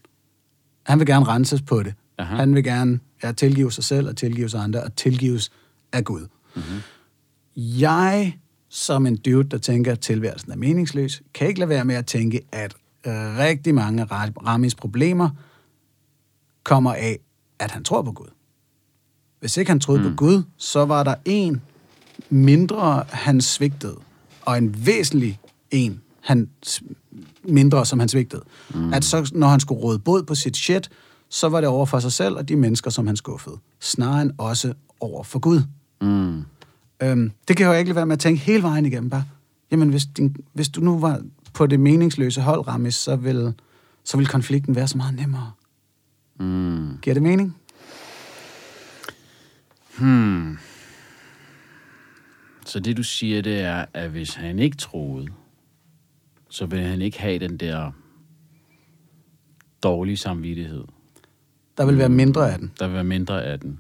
Speaker 1: han vil gerne renses på det.
Speaker 2: Aha.
Speaker 1: Han vil gerne ja, tilgive sig selv, og tilgive sig andre, og tilgives af Gud. Mm-hmm. Jeg, som en dude, der tænker, at tilværelsen er meningsløs, kan ikke lade være med at tænke, at øh, rigtig mange af Ra- Ramis problemer kommer af, at han tror på Gud. Hvis ikke han troede mm. på Gud, så var der en mindre, han svigtede, og en væsentlig en, han mindre, som han svigtede. Mm. At så, når han skulle råde bod på sit shit, så var det over for sig selv og de mennesker, som han skuffede. Snarere end også over for Gud.
Speaker 2: Mm.
Speaker 1: Øhm, det kan jeg jo ikke lade være med at tænke hele vejen igennem bare. Jamen, hvis, din, hvis du nu var på det meningsløse hold, Ramis, så vil, så vil konflikten være så meget nemmere.
Speaker 2: Mm.
Speaker 1: Giver det mening?
Speaker 2: Hmm. Så det du siger, det er, at hvis han ikke troede, så vil han ikke have den der dårlige samvittighed.
Speaker 1: Der vil være mindre af den,
Speaker 2: Der vil være mindre af den.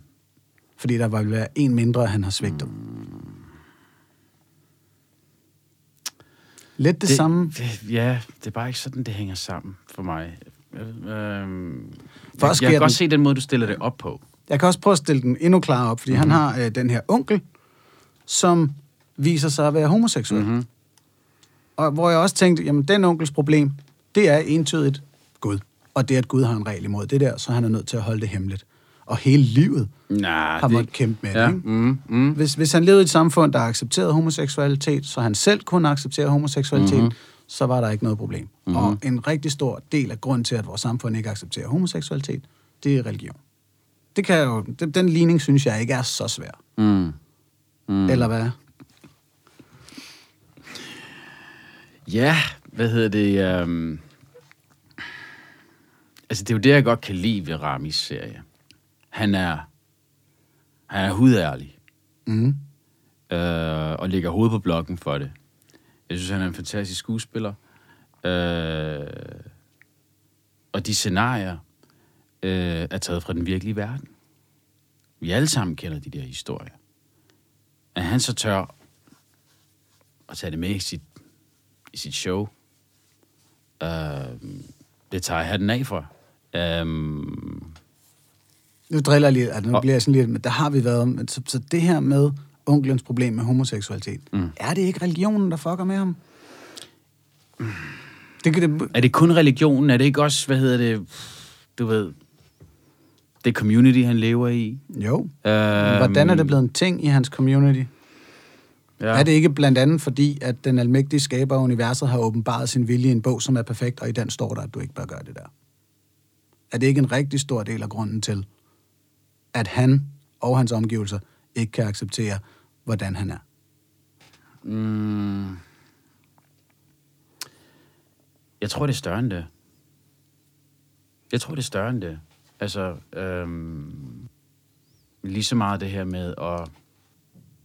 Speaker 1: fordi der vil være en mindre, han har svigtet. Lidt det, det samme.
Speaker 2: Det, ja, det er bare ikke sådan, det hænger sammen for mig. Øhm,
Speaker 1: For
Speaker 2: jeg, kan godt
Speaker 1: den-
Speaker 2: se den måde, du stiller det op på.
Speaker 1: Jeg kan også prøve at stille den endnu klarere op, fordi mm-hmm. han har øh, den her onkel, som viser sig at være homoseksuel.
Speaker 2: Mhm.
Speaker 1: Og hvor jeg også tænkte, jamen den onkels problem, det er entydigt Gud. Og det at Gud har en regel imod det der, så han er nødt til at holde det hemmeligt. Og hele livet
Speaker 2: Nej,
Speaker 1: har måttet kæmpe med
Speaker 2: ja,
Speaker 1: det. Ikke?
Speaker 2: mm, mm.
Speaker 1: Hvis, hvis han levede i et samfund, der accepterede homoseksualitet, så han selv kunne acceptere homoseksualitet,
Speaker 2: Mhm.
Speaker 1: mm-hmm. Så var der ikke noget problem. Mm-hmm. Og en rigtig stor del af grunden til, at vores samfund ikke accepterer homoseksualitet, det er religion. Det kan jo, den, den ligning synes jeg ikke er så svær.
Speaker 2: Mm.
Speaker 1: Mm. Eller hvad?
Speaker 2: Ja, hvad hedder det? Um... Altså, det er jo det, jeg godt kan lide ved Ramis serie. Han er, han er hudærlig.
Speaker 1: Mm.
Speaker 2: øh, og lægger hovedet på blokken for det. Jeg synes, han er en fantastisk skuespiller. Øh, og de scenarier øh, er taget fra den virkelige verden. Vi alle sammen kender de der historier. At han så tør at tage det med i sit, i sit show, øh, det tager jeg hatten af for. Øh,
Speaker 1: Nu driller jeg lige, altså nu
Speaker 2: Og-
Speaker 1: bliver jeg sådan lidt, men der har vi været, men så, så det her med onklens problem med homoseksualitet, mm. er det ikke religionen, der fucker med ham? Det kan det,
Speaker 2: Er det kun religionen? Er det ikke også, hvad hedder det, du ved, det community, han lever i?
Speaker 1: jo.
Speaker 2: Øhm,
Speaker 1: Hvordan er det blevet en ting i hans community?
Speaker 2: Ja.
Speaker 1: Er det ikke blandt andet fordi, at den almægtige skaber af universet har åbenbaret sin vilje i en bog, som er perfekt, og i den står der, at du ikke bør gøre det der? Er det ikke en rigtig stor del af grunden til, at han og hans omgivelser ikke kan acceptere, hvordan han er?
Speaker 2: Mm. Jeg tror, det er større end det. Jeg tror, det er større end det. Altså, øhm, lige så meget det her med at,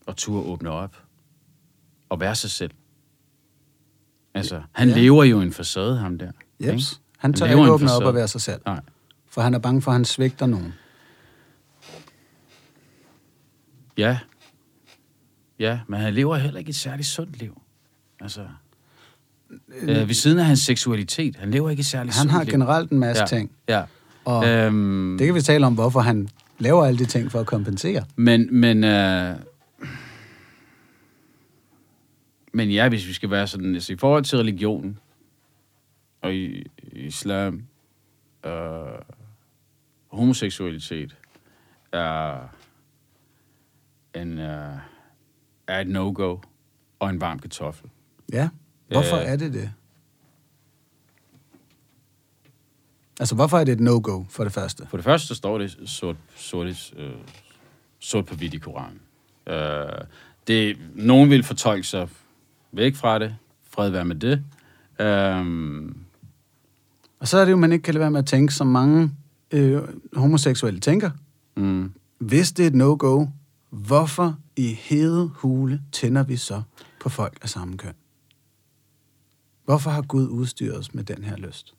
Speaker 2: at turde åbne op og være sig selv. Altså, han
Speaker 1: Ja.
Speaker 2: lever jo en facade, ham der.
Speaker 1: Jeps. Han tør
Speaker 2: lever
Speaker 1: ikke åbne op og være sig selv.
Speaker 2: Nej.
Speaker 1: For han er bange for, at han svigter nogen.
Speaker 2: Ja. Ja, men han lever heller ikke et særligt sundt liv. Altså, øh, ved siden af hans seksualitet. Han lever ikke et særligt
Speaker 1: Han
Speaker 2: sundt
Speaker 1: har
Speaker 2: liv.
Speaker 1: generelt en masse
Speaker 2: ja.
Speaker 1: ting.
Speaker 2: Ja.
Speaker 1: Og
Speaker 2: Øhm,
Speaker 1: det kan vi tale om, hvorfor han laver alle de ting for at kompensere.
Speaker 2: Men, men, øh, men ja, hvis vi skal være sådan, altså i forhold til religion og i, islam, øh, homoseksualitet er en, øh, er et no-go og en varm kartoffel.
Speaker 1: Ja, hvorfor
Speaker 2: Øh.
Speaker 1: er det det? Altså, hvorfor er det et no-go, for det første?
Speaker 2: For det første så står det sort, sort, øh, sort på hvidt i Koranen. Øh, det, nogen vil fortolke sig væk fra det. Fred være med det. Øh,
Speaker 1: Og så er det jo, man ikke kan lade være med at tænke, som mange øh, homoseksuelle tænker.
Speaker 2: mm,
Speaker 1: Hvis det er et no-go, hvorfor i hede hule tænder vi så på folk af samme køn? Hvorfor har Gud udstyret os med den her lyst?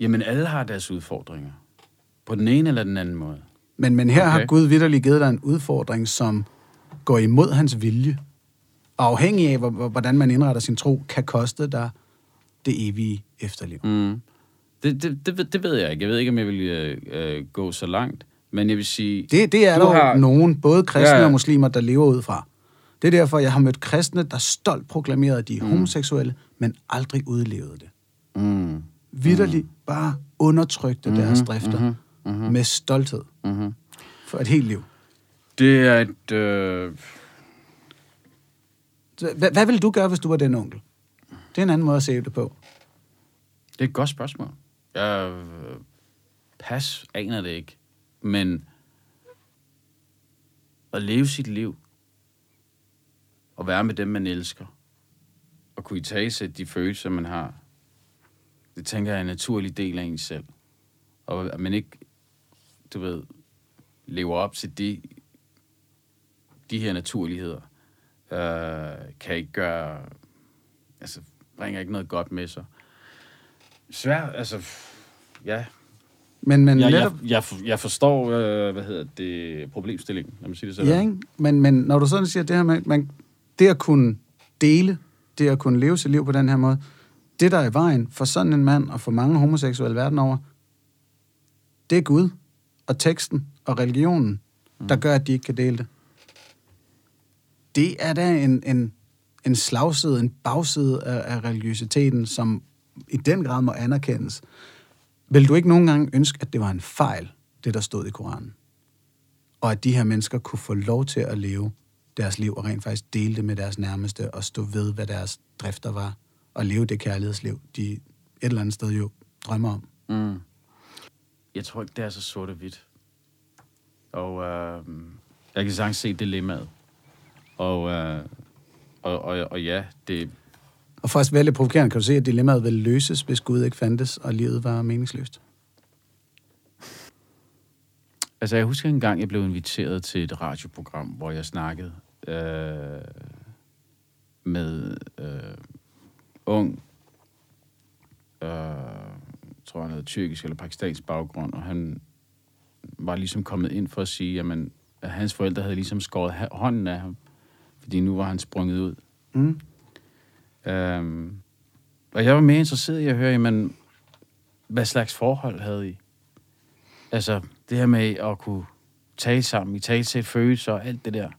Speaker 2: jamen, alle har deres udfordringer. På den ene eller den anden måde.
Speaker 1: Men, men her okay. har. Gud vidderligt givet dig en udfordring, som går imod hans vilje. Og afhængig af, hvor- hvor- hvordan man indretter sin tro, kan koste dig det evige efterliv.
Speaker 2: Mm. Det, det, det, ved- det ved jeg ikke. Jeg ved ikke, om jeg vil øh, øh, gå så langt. Men jeg vil sige...
Speaker 1: Det, det er der
Speaker 2: har-
Speaker 1: nogen, både kristne
Speaker 2: Ja,
Speaker 1: og muslimer, der lever ud fra. Det er derfor, jeg har mødt kristne, der stolt proklamerede, at de er mm. homoseksuelle, men aldrig udlevede det.
Speaker 2: Mm,
Speaker 1: Vitterligt bare undertrykte mm-hmm, deres drifter
Speaker 2: mhm,
Speaker 1: mm-hmm. med stolthed
Speaker 2: mm-hmm.
Speaker 1: for et helt liv.
Speaker 2: Det er et... Øh,
Speaker 1: Hvad, hvad ville du gøre, hvis du var den onkel? Det er en anden måde at se det på.
Speaker 2: Det er et godt spørgsmål. Jeg øh, pas aner det ikke. Men at leve sit liv og være med dem, man elsker, og kunne i tage de følelser, man har, det tænker jeg er en naturlig del af en selv. Og at man ikke, du ved, lever op til de, de her naturligheder, øh, kan ikke gøre, altså bringer ikke noget godt med sig. Svært, altså, ja.
Speaker 1: Men, men
Speaker 2: Jeg, jeg,
Speaker 1: netop,
Speaker 2: jeg, for- jeg forstår, øh, hvad hedder det, problemstillingen, lad mig sige det sådan.
Speaker 1: ja, ikke? Men, men når du sådan siger det her med, man, det at kunne dele, det at kunne leve sit liv på den her måde, det der er i vejen for sådan en mand og for mange homoseksuelle verden over, det er Gud og teksten og religionen, der gør, at de ikke kan dele det. Det er da en, en, en slagside, en bagside af, af religiøsiteten, som i den grad må anerkendes. Vil du ikke nogen gange ønske, at det var en fejl, det der stod i Koranen? Og at de her mennesker kunne få lov til at leve deres liv og rent faktisk dele det med deres nærmeste og stå ved, hvad deres drifter var, og leve det kærlighedsliv, de et eller andet sted jo drømmer om.
Speaker 2: Mm. Jeg tror ikke, det er så sort og hvidt. Og øh, jeg kan sagtens se dilemmaet. Og, øh, og, og, og ja, det,
Speaker 1: og for at være lidt provokerende, kan du se, at dilemmaet vil løses, hvis Gud ikke fandtes, og livet var meningsløst.
Speaker 2: Altså, jeg husker en gang, jeg blev inviteret til et radioprogram, hvor jeg snakkede øh, med øh, ung, øh, tror han havde tyrkisk eller pakistansk baggrund, og han var ligesom kommet ind for at sige, jamen, at hans forældre havde ligesom skåret hånden af ham, fordi nu var han sprunget ud.
Speaker 1: Mm.
Speaker 2: Øhm, og jeg var mere interesseret i at høre, jamen, hvad slags forhold havde I? Altså, det her med at kunne tale sammen, i tale til følelser og alt det der.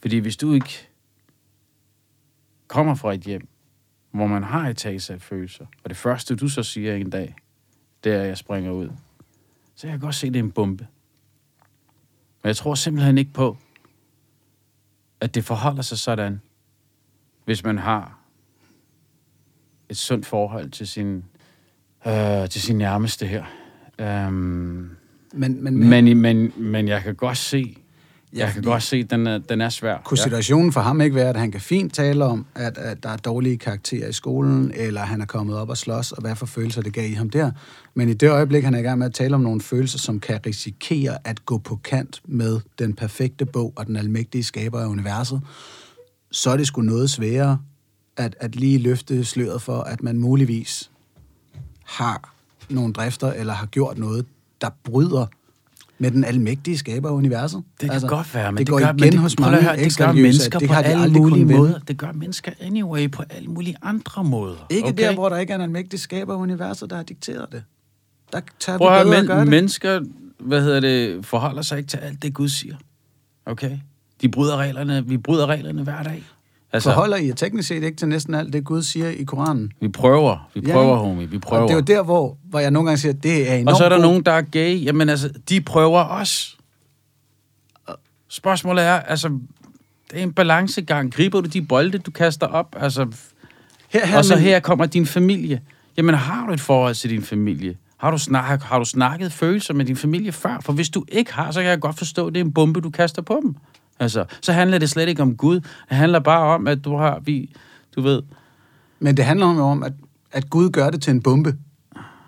Speaker 2: Fordi hvis du ikke kommer fra et hjem, hvor man har et tale af følelser, og det første, du så siger en dag, det er, at jeg springer ud, så jeg kan godt se, at det er en bombe. Men jeg tror simpelthen ikke på, at det forholder sig sådan, hvis man har et sundt forhold til sin, øh, til sin nærmeste her. Um,
Speaker 1: Men, men,
Speaker 2: men, men, men jeg kan godt se, jeg kan godt se, at den er, den er svær.
Speaker 1: kunne situationen for ham ikke være, at han kan fint tale om, at, at der er dårlige karakterer i skolen, eller han er kommet op og slås, og hvad for følelser det gav i ham der. Men i det øjeblik, han er i gang med at tale om nogle følelser, som kan risikere at gå på kant med den perfekte bog og den almægtige skaber af universet, så er det sgu noget sværere at, at lige løfte sløret for, at man muligvis har nogle drifter eller har gjort noget, der bryder med den almægtige skaber af universet.
Speaker 2: Det kan altså, godt være, men
Speaker 1: det,
Speaker 2: det,
Speaker 1: går
Speaker 2: gør,
Speaker 1: igen
Speaker 2: men det,
Speaker 1: hos mange
Speaker 2: høre, det gør mennesker
Speaker 1: det
Speaker 2: på
Speaker 1: de
Speaker 2: alle mulige
Speaker 1: vinde.
Speaker 2: måder. Det gør mennesker anyway på alle mulige andre måder.
Speaker 1: Ikke
Speaker 2: okay?
Speaker 1: der, hvor der ikke er en almægtig skaber af universet, der har dikteret det. Der tør
Speaker 2: Prøv
Speaker 1: vi
Speaker 2: at høre,
Speaker 1: at gøre
Speaker 2: men,
Speaker 1: det.
Speaker 2: mennesker, hvad hedder det, forholder sig ikke til alt det, Gud siger. Okay? De bryder reglerne, vi bryder reglerne hver dag. Altså,
Speaker 1: Forholder I jer teknisk set ikke til næsten alt det, Gud siger i Koranen?
Speaker 2: vi prøver, vi
Speaker 1: Ja,
Speaker 2: prøver,
Speaker 1: ikke?
Speaker 2: homie, vi prøver.
Speaker 1: Og det er jo der, hvor, hvor jeg nogle gange siger, at det er enormt
Speaker 2: Og så er der
Speaker 1: god-
Speaker 2: nogen, der er gay. Jamen altså, de prøver også. Spørgsmålet er, altså, det er en balancegang. Griber du de bolde, du kaster op? Altså,
Speaker 1: Her, her,
Speaker 2: og så her kommer din familie. Jamen, har du et forhold til din familie? Har du, snak, har du snakket følelser med din familie før? For hvis du ikke har, så kan jeg godt forstå, at det er en bombe, du kaster på dem. Altså, så handler det slet ikke om Gud. Det handler bare om, at du har, vi, du ved,
Speaker 1: Men det handler jo om, at, at Gud gør det til en bombe.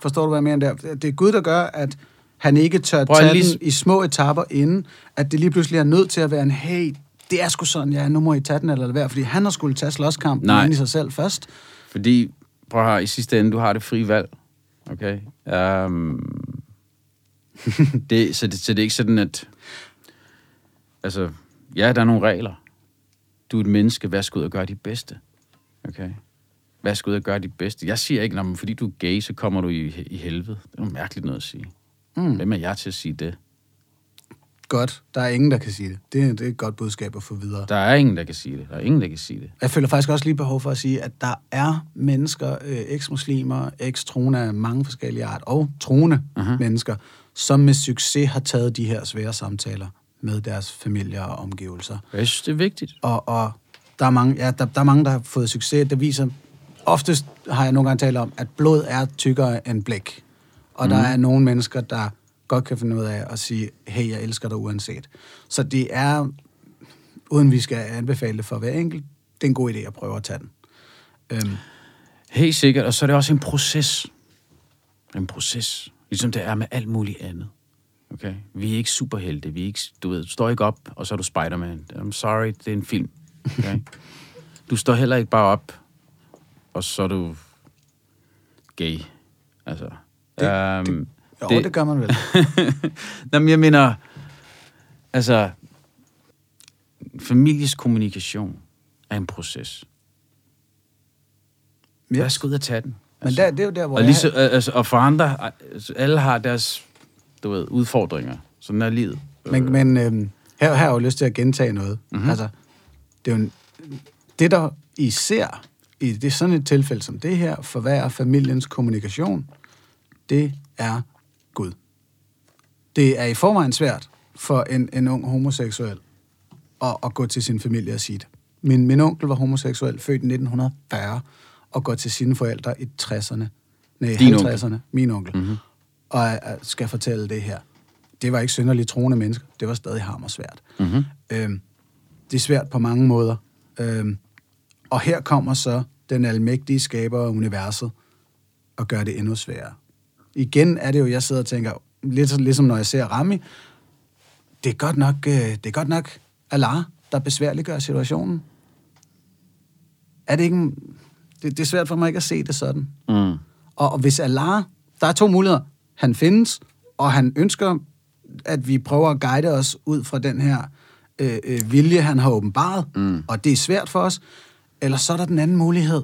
Speaker 1: Forstår du, hvad jeg mener der? Det er Gud, der gør, at han ikke tør
Speaker 2: Prøv
Speaker 1: tage
Speaker 2: lige-
Speaker 1: den i små etapper inden, at det lige pludselig er nødt til at være en, hey, det er sgu sådan, ja, nu må I tage den eller være, fordi han har skulle tage slåskampen
Speaker 2: Nej.
Speaker 1: ind i sig selv først.
Speaker 2: Fordi, prøv høre, i sidste ende, du har det frie valg. Okay? Um, det, så, det, så det er ikke sådan, at... Altså, ja, der er nogle regler. Du er et menneske, hvad skal ud og gøre dit bedste? Okay? Hvad skal ud og gøre dit bedste? Jeg siger ikke, når fordi du er gay, så kommer du i, i helvede. Det er noget mærkeligt noget at sige.
Speaker 1: Mm.
Speaker 2: Hvem er jeg til at sige det?
Speaker 1: Godt, der er ingen, der kan sige det. Det er, det er et godt budskab at få videre.
Speaker 2: Der er ingen, der kan sige det. Der er ingen, der kan sige det.
Speaker 1: Jeg føler faktisk også lige behov for at sige, at der er mennesker, øh, eks-muslimer, eks-troende af mange forskellige art, og troende uh-huh. mennesker, som med succes har taget de her svære samtaler med deres familier og omgivelser.
Speaker 2: Jeg synes, det er vigtigt.
Speaker 1: Og, og der, er mange, ja, der, der er mange, der har fået succes. Det viser, oftest har jeg nogle gange talt om, at blod er tykkere end blæk. Og mm. der er nogle mennesker, der godt kan finde ud af at sige, hey, jeg elsker dig uanset. Så det er, uden vi skal anbefale det for hver enkelt, det er en god idé at prøve at tage den. Øhm,
Speaker 2: Helt sikkert, og så er det også en proces. En proces. Ligesom det er med alt muligt andet. Okay? Vi er ikke superhelte. Vi er ikke, du ved, du står ikke op, og så er du Spider-Man. I'm sorry, det er en film. Okay? Du står heller ikke bare op, og så er du gay. Altså,
Speaker 1: Det-
Speaker 2: øhm,
Speaker 1: jo, det, det gør man vel.
Speaker 2: Nå, men jeg mener, altså, families kommunikation er en proces.
Speaker 1: Ja.
Speaker 2: Hvad skal ud og tage den?
Speaker 1: Men der, det er jo der, hvor
Speaker 2: og, lige så, altså, og for andre, altså, alle har deres du ved, udfordringer. Sådan er livet.
Speaker 1: Men, men øhm, her, her har jeg jo lyst til at gentage noget.
Speaker 2: Mhm.
Speaker 1: Mm-hmm. Altså, det er jo en, det, der især i det sådan et tilfælde som det her, forværrer familiens kommunikation, det er Gud. Det er i forvejen svært for en, en ung homoseksuel at, at gå til sin familie og sige det. Min, min onkel var homoseksuel, født i 1940, og går til sine forældre i 60'erne. Nej,
Speaker 2: Din
Speaker 1: 50'erne. Min onkel. Mm-hmm. Og skal fortælle det her. Det var ikke synderligt troende mennesker. Det var stadig hammersvært.
Speaker 2: Mm-hmm.
Speaker 1: Øhm, det er svært på mange måder. Øhm, og her kommer så den almægtige skaber af universet og gør det endnu sværere. Igen er det jo, jeg sidder og tænker, lidt ligesom når jeg ser Rami, det er godt nok, øh, det er godt nok Allah, der besværliggør situationen. Er det ikke... Det, det er svært for mig ikke at se det sådan.
Speaker 2: Mm.
Speaker 1: Og, og hvis Allah, der er to muligheder. Han findes, og han ønsker, at vi prøver at guide os ud fra den her øh, øh, vilje, han har åbenbaret, mm. og det er svært for os. Eller så er der den anden mulighed.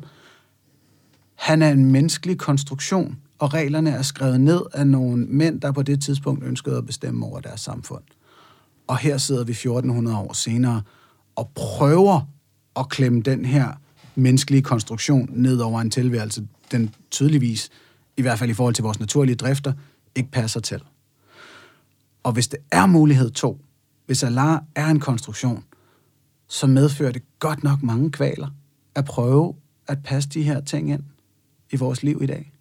Speaker 1: Han er en menneskelig konstruktion, og reglerne er skrevet ned af nogle mænd, der på det tidspunkt ønskede at bestemme over deres samfund. Og her sidder vi 1400 år senere og prøver at klemme den her menneskelige konstruktion ned over en tilværelse, den tydeligvis, i hvert fald i forhold til vores naturlige drifter, ikke passer til. Og hvis det er mulighed to, hvis Allah er en konstruktion, så medfører det godt nok mange kvaler at prøve at passe de her ting ind i vores liv i dag.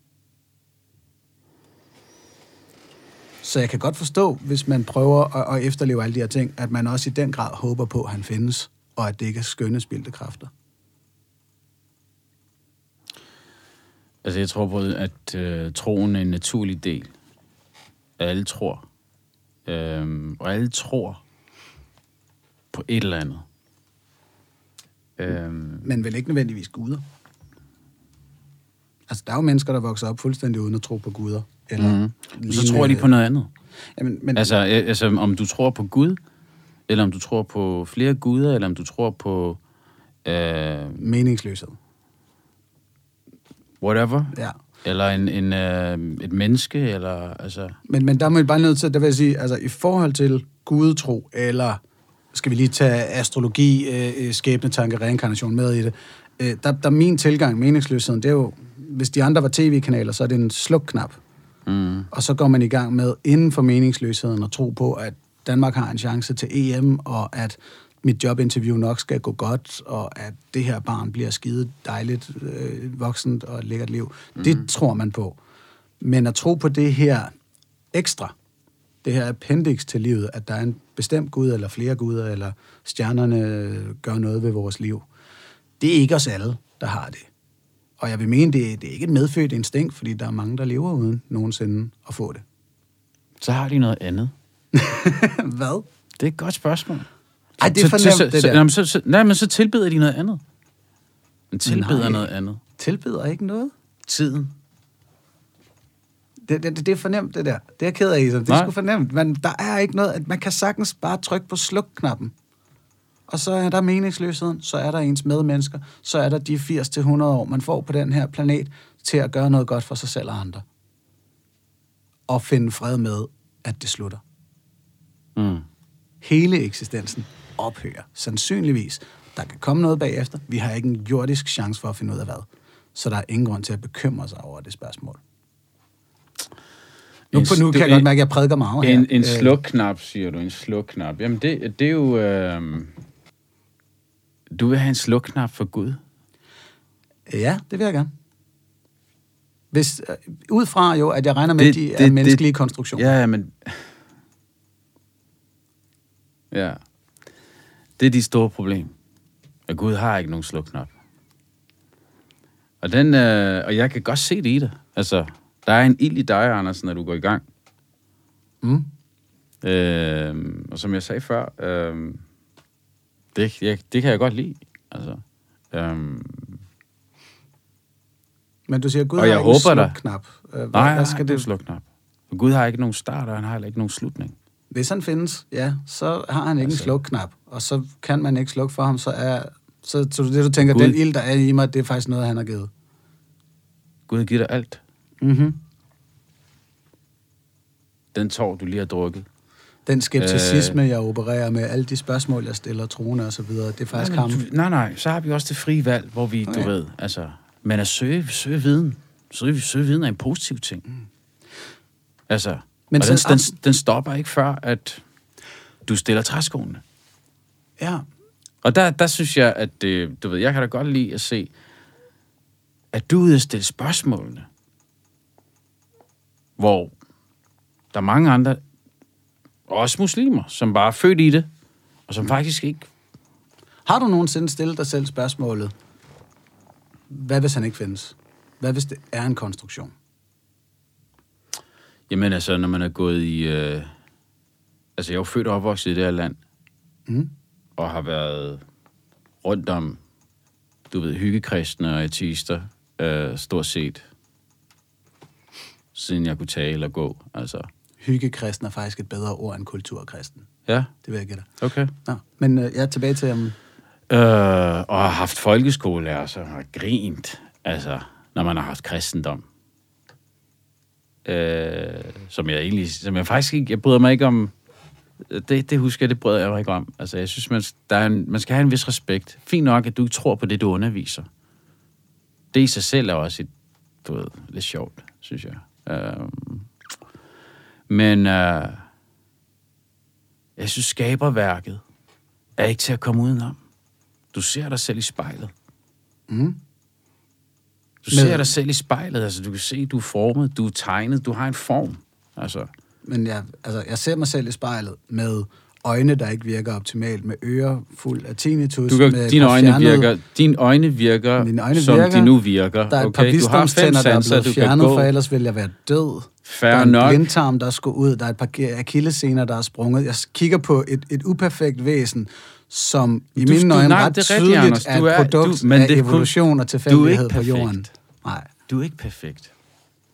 Speaker 1: Så jeg kan godt forstå, hvis man prøver at, at efterleve alle de her ting, at man også i den grad håber på, at han findes, og at det ikke er skønne spildte kræfter.
Speaker 2: Altså, jeg tror på, at øh, troen er en naturlig del. Alle tror. Øhm, og alle tror på et eller andet. Øhm,
Speaker 1: Men vel ikke nødvendigvis guder. Altså, der er jo mennesker, der vokser op fuldstændig uden at tro på guder. Eller
Speaker 2: Mm. Så tror de på noget andet.
Speaker 1: Jamen, men,
Speaker 2: Altså, altså, om du tror på Gud, eller om du tror på flere guder, eller om du tror på øh,
Speaker 1: meningsløshed.
Speaker 2: Whatever,
Speaker 1: Ja.
Speaker 2: eller en, en, øh, et menneske, eller altså...
Speaker 1: Men, men der er man bare nødt til, der vil jeg sige, altså i forhold til gudetro, eller skal vi lige tage astrologi, øh, skæbnetanke, reinkarnation med i det, øh, der, der er min tilgang, meningsløsheden, det er jo, hvis de andre var tv-kanaler, så er det en slukknap.
Speaker 2: Mm.
Speaker 1: Og så går man i gang med, inden for meningsløsheden, at tro på, at Danmark har en chance til EM, og at mit jobinterview nok skal gå godt, og at det her barn bliver skide dejligt, øh, voksent og et lækkert liv. Mm. Det tror man på. Men at tro på det her ekstra, det her appendix til livet, at der er en bestemt gud, eller flere guder, eller stjernerne gør noget ved vores liv, det er ikke os alle, der har det. Og jeg vil mene, det, det er ikke et medfødt instinkt, fordi der er mange, der lever uden nogensinde at få det.
Speaker 2: Så har de noget andet.
Speaker 1: Hvad?
Speaker 2: Det er et godt spørgsmål.
Speaker 1: Ej, det er for
Speaker 2: Så-
Speaker 1: nemt,
Speaker 2: så,
Speaker 1: det
Speaker 2: så,
Speaker 1: der.
Speaker 2: jamen, så, så, nej, men så tilbeder de noget andet. Men tilbeder
Speaker 1: Nej.
Speaker 2: noget andet.
Speaker 1: Tilbeder ikke noget?
Speaker 2: Tiden.
Speaker 1: Det, det, det er for nemt, det der. Det er ked af, Isam. Det er sgu for nemt. Men der er ikke noget... at Man kan sagtens bare trykke på sluk-knappen. Og så er der meningsløsheden, så er der ens medmennesker, så er der de 80-100 år, man får på den her planet til at gøre noget godt for sig selv og andre. Og finde fred med, at det slutter.
Speaker 2: Mm.
Speaker 1: Hele eksistensen ophører. Sandsynligvis. Der kan komme noget bagefter. Vi har ikke en jordisk chance for at finde ud af hvad. Så der er ingen grund til at bekymre sig over det spørgsmål. Nu,
Speaker 2: En
Speaker 1: på, nu kan jeg godt mærke, at jeg prædiker meget her.
Speaker 2: En, en
Speaker 1: Øh,
Speaker 2: slukknap, siger du. En slukknap. Jamen, det, det er jo... Øh... Du vil have en slukknap for Gud?
Speaker 1: Ja, det vil jeg gerne. Hvis, øh, ud fra jo, at jeg regner med,
Speaker 2: Det-
Speaker 1: at de er
Speaker 2: det-
Speaker 1: menneskelige
Speaker 2: det-
Speaker 1: konstruktioner.
Speaker 2: Ja, men... Ja. Det er dit store problem. At Gud har ikke nogen slukknap. Og, den, øh, og jeg kan godt se det i dig. Altså, der er en ild i dig, Andersen, når du går i gang.
Speaker 1: Mm.
Speaker 2: Øh, og som jeg sagde før, øh, det, jeg, det kan jeg godt lide. Altså, øh,
Speaker 1: Men du siger, Gud
Speaker 2: Og
Speaker 1: har
Speaker 2: jeg
Speaker 1: ikke en
Speaker 2: håber
Speaker 1: slukknap. Øh, hvad,
Speaker 2: nej,
Speaker 1: hvad skal det?
Speaker 2: slukknap. Gud har ikke nogen start, og han har heller ikke nogen slutning.
Speaker 1: Hvis han findes, ja, så har han ikke
Speaker 2: Altså.
Speaker 1: en slukknap. Og så kan man ikke slukke for ham, så er... Så, så det, du tænker,
Speaker 2: Gud-
Speaker 1: den ild, der er i mig, det er faktisk noget, han har givet.
Speaker 2: Gud giver dig alt.
Speaker 1: Mm-hmm.
Speaker 2: Den tår, du lige har drukket.
Speaker 1: Den skepticisme, øh, jeg opererer med, alle de spørgsmål, jeg stiller, troende og så videre, det er faktisk
Speaker 2: Nej,
Speaker 1: ham.
Speaker 2: du, nej, nej, så har vi også det frie valg, hvor vi, okay.
Speaker 1: Okay.
Speaker 2: du ved, altså... Men at søge, søge viden. Søge, søge viden er en positiv ting. Mm. Altså,
Speaker 1: Men
Speaker 2: og den, den, den stopper ikke før, at du stiller træskoene.
Speaker 1: Ja,
Speaker 2: Og der, der synes jeg, at det, du ved, jeg kan da godt lide at se, at du er ude at stille spørgsmålene. Hvor der er mange andre, også muslimer, som bare er født i det, og som faktisk ikke...
Speaker 1: Har du nogensinde stillet dig selv spørgsmålet, hvad hvis han ikke findes? Hvad hvis det er en konstruktion?
Speaker 2: Jamen altså, når man er gået i... Øh, altså, jeg er jo født og opvokset i det her land,
Speaker 1: Mm.
Speaker 2: og har været rundt om, du ved, hyggekristne og ateister, øh, stort set, siden jeg kunne tale og gå. Altså,
Speaker 1: Hyggekristen er faktisk et bedre ord end kulturkristen.
Speaker 2: ja,
Speaker 1: Det vil jeg gætte.
Speaker 2: okay.
Speaker 1: Nå, men øh, jeg er tilbage til, um,
Speaker 2: Øh, og har haft folkeskolelærer, som har grint, altså, når man har haft kristendom. Øh, som jeg egentlig, som jeg faktisk ikke, jeg bryder mig ikke om, det, det husker jeg, det bryder jeg mig ikke om. Altså, jeg synes, man, der er en, man skal have en vis respekt. Fint nok, at du ikke tror på det, du underviser. Det i sig selv er også et, du ved, lidt sjovt, synes jeg. Øh, men øh, jeg synes, skaberværket er ikke til at komme udenom. Du ser dig selv i spejlet.
Speaker 1: mm,
Speaker 2: du
Speaker 1: Med-
Speaker 2: ser dig selv i spejlet. Altså, du kan se, du er formet, du er tegnet, du har en form. Altså,
Speaker 1: men jeg, altså, jeg ser mig selv i spejlet med øjne, der ikke virker optimalt, med ører fuld af tinnitus,
Speaker 2: du kan,
Speaker 1: med
Speaker 2: dine,
Speaker 1: et
Speaker 2: øjne virker, dine øjne virker,
Speaker 1: Mine øjne
Speaker 2: som
Speaker 1: virker.
Speaker 2: de nu virker.
Speaker 1: Der er et
Speaker 2: okay?
Speaker 1: par
Speaker 2: du har fem
Speaker 1: visdomstænder, der er
Speaker 2: sanser,
Speaker 1: blevet fjernet, for ellers ville jeg være død.
Speaker 2: Fair
Speaker 1: der er en
Speaker 2: nok.
Speaker 1: blindtarm, der skulle ud. Der er et par akillescener, der er sprunget. Jeg kigger på et, et uperfekt væsen, som i
Speaker 2: Du-
Speaker 1: mine
Speaker 2: du-
Speaker 1: øjne
Speaker 2: nej,
Speaker 1: ret
Speaker 2: det er
Speaker 1: tydeligt
Speaker 2: Anders.
Speaker 1: er
Speaker 2: Du
Speaker 1: et
Speaker 2: er-
Speaker 1: produkt
Speaker 2: du- men
Speaker 1: af
Speaker 2: det er kun-
Speaker 1: evolution og
Speaker 2: du er
Speaker 1: tilfældighed på jorden. Nej.
Speaker 2: Du er ikke perfekt.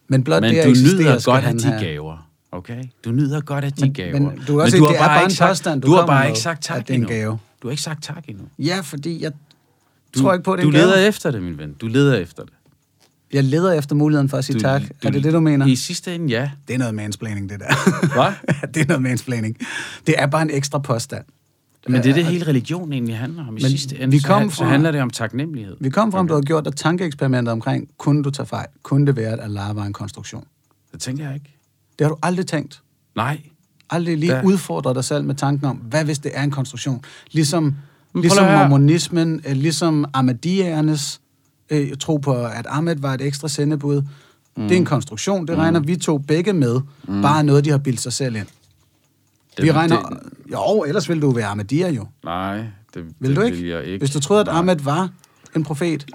Speaker 1: Men blot
Speaker 2: Men
Speaker 1: det
Speaker 2: du nyder godt af de gaver. Okay? Du nyder godt af de
Speaker 1: Men-
Speaker 2: gaver.
Speaker 1: men du også se, det er bare en
Speaker 2: sagt,
Speaker 1: påstand, du
Speaker 2: du har bare
Speaker 1: med,
Speaker 2: ikke sagt tak
Speaker 1: det er
Speaker 2: endnu.
Speaker 1: gave.
Speaker 2: Du har ikke sagt tak endnu.
Speaker 1: Ja, fordi jeg
Speaker 2: Du,
Speaker 1: tror ikke på, det
Speaker 2: du
Speaker 1: er gave.
Speaker 2: leder efter det, min ven. Du leder efter det.
Speaker 1: Jeg leder efter muligheden for at sige
Speaker 2: Du,
Speaker 1: tak. er det det, du mener?
Speaker 2: I sidste ende, ja.
Speaker 1: Det er noget mansplaining, det der.
Speaker 2: Hvad?
Speaker 1: det er noget mansplaining. Det er bare en ekstra påstand.
Speaker 2: Men det er det, hele religion egentlig handler om. I
Speaker 1: Men
Speaker 2: sidste ende,
Speaker 1: vi
Speaker 2: så,
Speaker 1: kom
Speaker 2: så
Speaker 1: fra-
Speaker 2: handler det om taknemmelighed.
Speaker 1: Vi kom frem,
Speaker 2: Okay.
Speaker 1: du har gjort dig tankeeksperimenter omkring, kunne du tage fejl? Kunne det være, at Allah var en konstruktion?
Speaker 2: Det tænker jeg ikke.
Speaker 1: Det har du aldrig tænkt.
Speaker 2: Nej.
Speaker 1: Aldrig lige
Speaker 2: Der-
Speaker 1: udfordret dig selv med tanken om, hvad hvis det er en konstruktion? Ligesom, ligesom mormonismen, øh, ligesom Ahmadiyernes øh, tro på, at Ahmed var et ekstra sendebud. Mm. Det er en konstruktion, det regner vi to begge med. Mm. Bare noget, de har bildt sig selv ind.
Speaker 2: Det,
Speaker 1: vi regner...
Speaker 2: Det,
Speaker 1: Jo, ellers ville du være Ahmadiyya jo.
Speaker 2: nej, det,
Speaker 1: Vil
Speaker 2: det
Speaker 1: du ikke?
Speaker 2: Vil jeg ikke.
Speaker 1: Hvis du troede, at. Ahmed var en profet,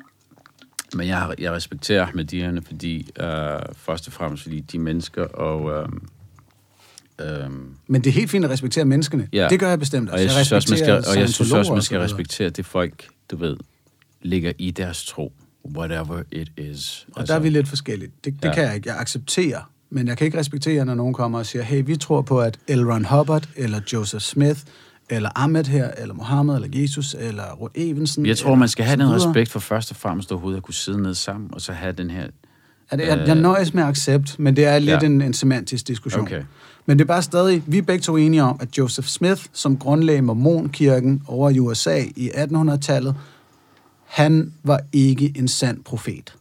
Speaker 2: Men jeg, jeg respekterer Ahmadierne, fordi, øh, først og fremmest fordi de er mennesker, og... Øh, øh,
Speaker 1: men det er helt fint at respektere menneskene.
Speaker 2: Ja.
Speaker 1: Det gør jeg bestemt
Speaker 2: og jeg synes også, man skal, og jeg synes også, man skal
Speaker 1: og
Speaker 2: respektere det folk, du ved, ligger i deres tro. Whatever it is.
Speaker 1: Og der er vi lidt forskellige. Det, det
Speaker 2: Ja.
Speaker 1: kan jeg ikke. Jeg accepterer, men jeg kan ikke respektere, når nogen kommer og siger, hey, vi tror på, at L. Ron Hubbard, eller Joseph Smith, eller Ahmed her, eller Mohammed, eller Jesus, eller Rod Evensen.
Speaker 2: Jeg tror, man skal have den respekt for først og fremmest overhovedet at kunne sidde ned sammen, og så have den her...
Speaker 1: Ja, det, jeg, jeg nøjes med accept, men det er lidt
Speaker 2: ja.
Speaker 1: en, en semantisk diskussion.
Speaker 2: Okay.
Speaker 1: Men det er bare stadig, vi er begge to enige om, at Joseph Smith, som grundlagde mormonkirken over i USA i 1800-tallet, han var ikke en sand profet.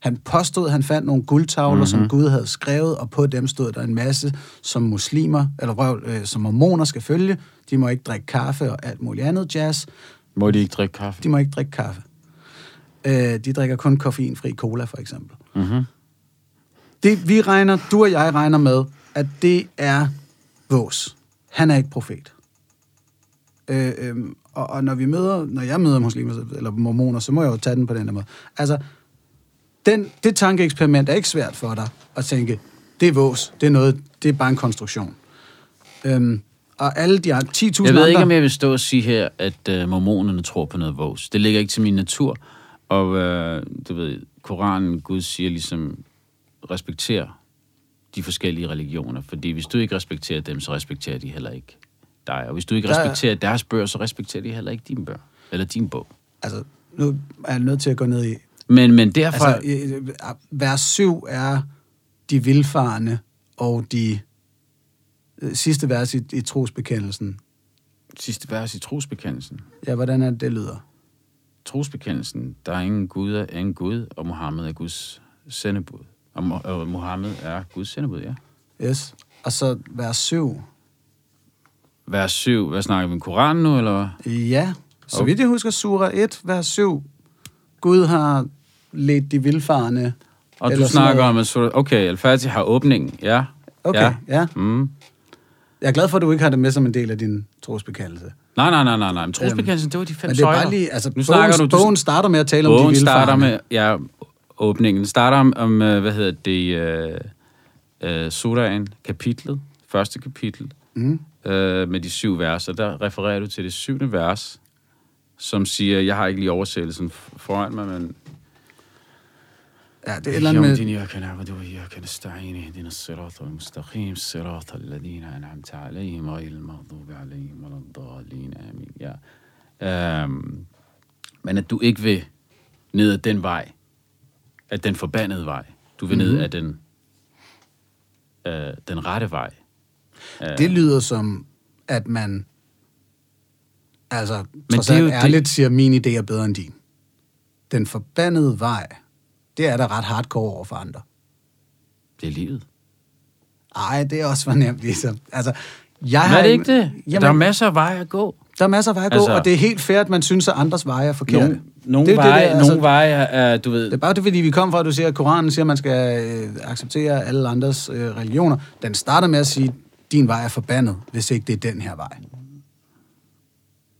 Speaker 1: Han påstod, at han fandt nogle guldtavler, mm-hmm. som Gud havde skrevet, og på dem stod der en masse, som muslimer, eller røv, øh, som mormoner skal følge. De må ikke drikke kaffe og alt muligt andet jazz.
Speaker 2: Må de ikke drikke kaffe?
Speaker 1: De må ikke drikke kaffe. Øh, de drikker kun koffeinfri cola, for eksempel.
Speaker 2: Mm-hmm.
Speaker 1: Det vi regner, du og jeg regner med, at det er vås. Han er ikke profet. Øh, øh, og, og når vi møder, når jeg møder muslimer eller mormoner, så må jeg jo tage den på den her måde. Altså, den, det tankeeksperiment er ikke svært for dig at tænke, det er vås, det er noget, det er bare en konstruktion. Øhm, og alle de andre 10.000
Speaker 2: Jeg ved
Speaker 1: andre...
Speaker 2: ikke, om jeg vil stå og sige her, at øh, mormonerne tror på noget vås. Det ligger ikke til min natur. Og øh, du ved, Koranen, Gud siger ligesom, respekter de forskellige religioner. Fordi hvis du ikke respekterer dem, så respekterer de heller ikke dig. Og hvis du ikke
Speaker 1: Der er-
Speaker 2: respekterer deres bøger, så respekterer de heller ikke din bøger. Eller din bog.
Speaker 1: Altså, nu er jeg nødt til at gå ned i
Speaker 2: Men, men derfor...
Speaker 1: Altså, vers 7 er de vilfarne, og de øh, sidste vers i, i trosbekendelsen.
Speaker 2: sidste vers i trosbekendelsen.
Speaker 1: Ja, hvordan er det, det lyder?
Speaker 2: Trosbekendelsen, der er ingen Gud er ingen Gud, og Mohammed er Guds sendebud. Og, og Mohammed er Guds sendebud, ja.
Speaker 1: Yes. Og så vers 7.
Speaker 2: Vers 7, hvad snakker vi om Koranen nu, eller hvad?
Speaker 1: Ja, så
Speaker 2: Okay.
Speaker 1: vidt jeg husker, sura 1, vers 7. Gud har ledt de vilfarne.
Speaker 2: Og du snakker om, at okay, Al-Fatih har åbningen, ja.
Speaker 1: Okay,
Speaker 2: Ja.
Speaker 1: ja.
Speaker 2: Mm.
Speaker 1: Jeg er glad for, at du ikke har det med som en del af din trosbekendelse.
Speaker 2: Nej, nej, nej, nej, nej. Men trosbekendelsen, det var de fem
Speaker 1: Men det er
Speaker 2: søjler.
Speaker 1: bare lige, altså,
Speaker 2: nu
Speaker 1: bogen,
Speaker 2: du,
Speaker 1: bogen starter med at tale om de
Speaker 2: bogen starter med, ja, åbningen starter om, om øh, hvad hedder det, øh, øh, Sodaen, kapitlet, første kapitel,
Speaker 1: Mm.
Speaker 2: øh, med de syv vers, og der refererer du til det syvende vers, som siger, jeg har ikke lige oversættelsen foran mig, men...
Speaker 1: Ja, det er et eller
Speaker 2: wa iyyaka nasta'in ihdinas sirata mustaqim sirata alladhina an'amta alayhim ghayril maghdubi alayhim waladdallin amin. Ja. Øhm, men at du ikke vil ned ad den vej, at den forbandede vej. Du vil mm. ned mhm. ad den, øh, den rette vej. Øh.
Speaker 1: Det lyder som, at man altså, men trods det
Speaker 2: er
Speaker 1: alt
Speaker 2: ærligt det...
Speaker 1: siger, min idé er bedre end din. Den forbandede vej det er da ret hardcore over for andre.
Speaker 2: det er livet.
Speaker 1: Ej, det er også for nemt, ligesom. Altså, jeg
Speaker 2: Men er det ikke det?
Speaker 1: Jamen,
Speaker 2: der er masser af veje at gå.
Speaker 1: der er masser af veje at gå,
Speaker 2: Altså-
Speaker 1: og det er helt fair, at man synes, at andres veje er forkerte.
Speaker 2: Nogle, nogle,
Speaker 1: det
Speaker 2: veje,
Speaker 1: det, der, altså-
Speaker 2: nogle veje er, er, du ved...
Speaker 1: Det er bare det, fordi vi kom fra, at du siger, at Koranen siger, at man skal øh, acceptere alle andres øh, religioner. Den starter med at sige, at din vej er forbandet, hvis ikke det er den her vej.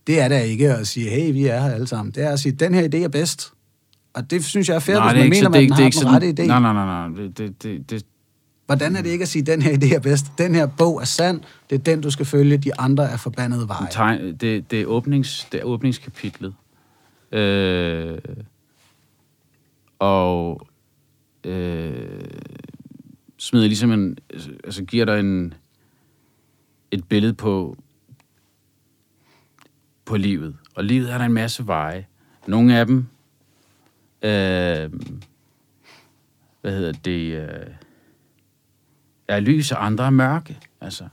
Speaker 1: Det er da ikke at sige, hey, vi er her alle sammen. Det er at sige, at den her idé er bedst. Og det synes jeg er fair, hvis man mener, at man har den rette idé.
Speaker 2: Nej, nej, nej, nej. Det, det, det, det,
Speaker 1: Hvordan er det ikke at sige, at den her idé er bedst? Den her bog er sand. Det er den, du skal følge. De andre er forbandede veje.
Speaker 2: tegn, det, det, er åbnings, det er åbningskapitlet. Øh, og øh, smider ligesom en, altså giver dig en, et billede på, på livet. Og livet er der en masse veje. Nogle af dem, øh, hvad hedder det, øh, er lys, og andre er mørke. Altså.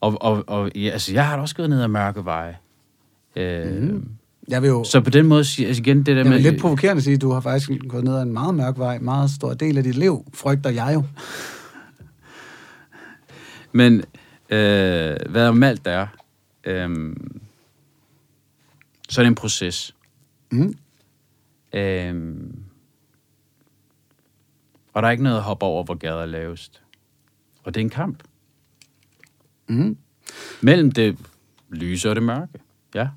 Speaker 2: Og, og, og ja, altså, jeg har da også gået ned ad mørke veje. Øh, mm.
Speaker 1: Jeg vil jo
Speaker 2: Så på den måde, altså igen, det der med...
Speaker 1: vil lidt provokerende sige, at du har faktisk gået ned ad en meget mørk vej. Meget stor del af dit liv, frygter jeg jo.
Speaker 2: Men øh, hvad om alt er, øh, så er det en proces.
Speaker 1: Mm.
Speaker 2: Øh, og der er ikke noget at hoppe over, hvor gader er lavest. Og det er en kamp.
Speaker 1: Mm.
Speaker 2: Mellem det lyse og det mørke. Ja.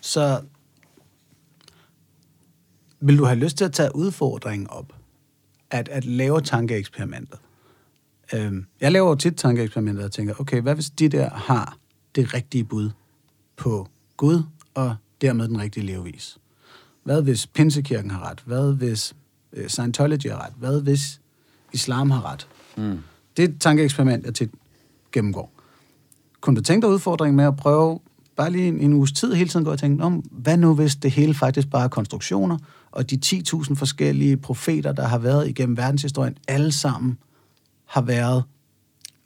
Speaker 1: Så vil du have lyst til at tage udfordringen op? At, at lave tankeeksperimenter? Øhm, jeg laver jo tit tankeeksperimenter og tænker, okay, hvad hvis de der har det rigtige bud på Gud og dermed den rigtige levevis? Hvad hvis Pinsekirken har ret? Hvad hvis øh, Scientology har ret? Hvad hvis Islam har ret?
Speaker 2: Mm.
Speaker 1: Det er et tankeeksperiment, jeg tit gennemgår. Kunne du tænke dig udfordringen med at prøve bare lige en, en uges tid hele tiden gå og tænke, om hvad nu hvis det hele faktisk bare er konstruktioner, og de 10.000 forskellige profeter, der har været igennem verdenshistorien, alle sammen har været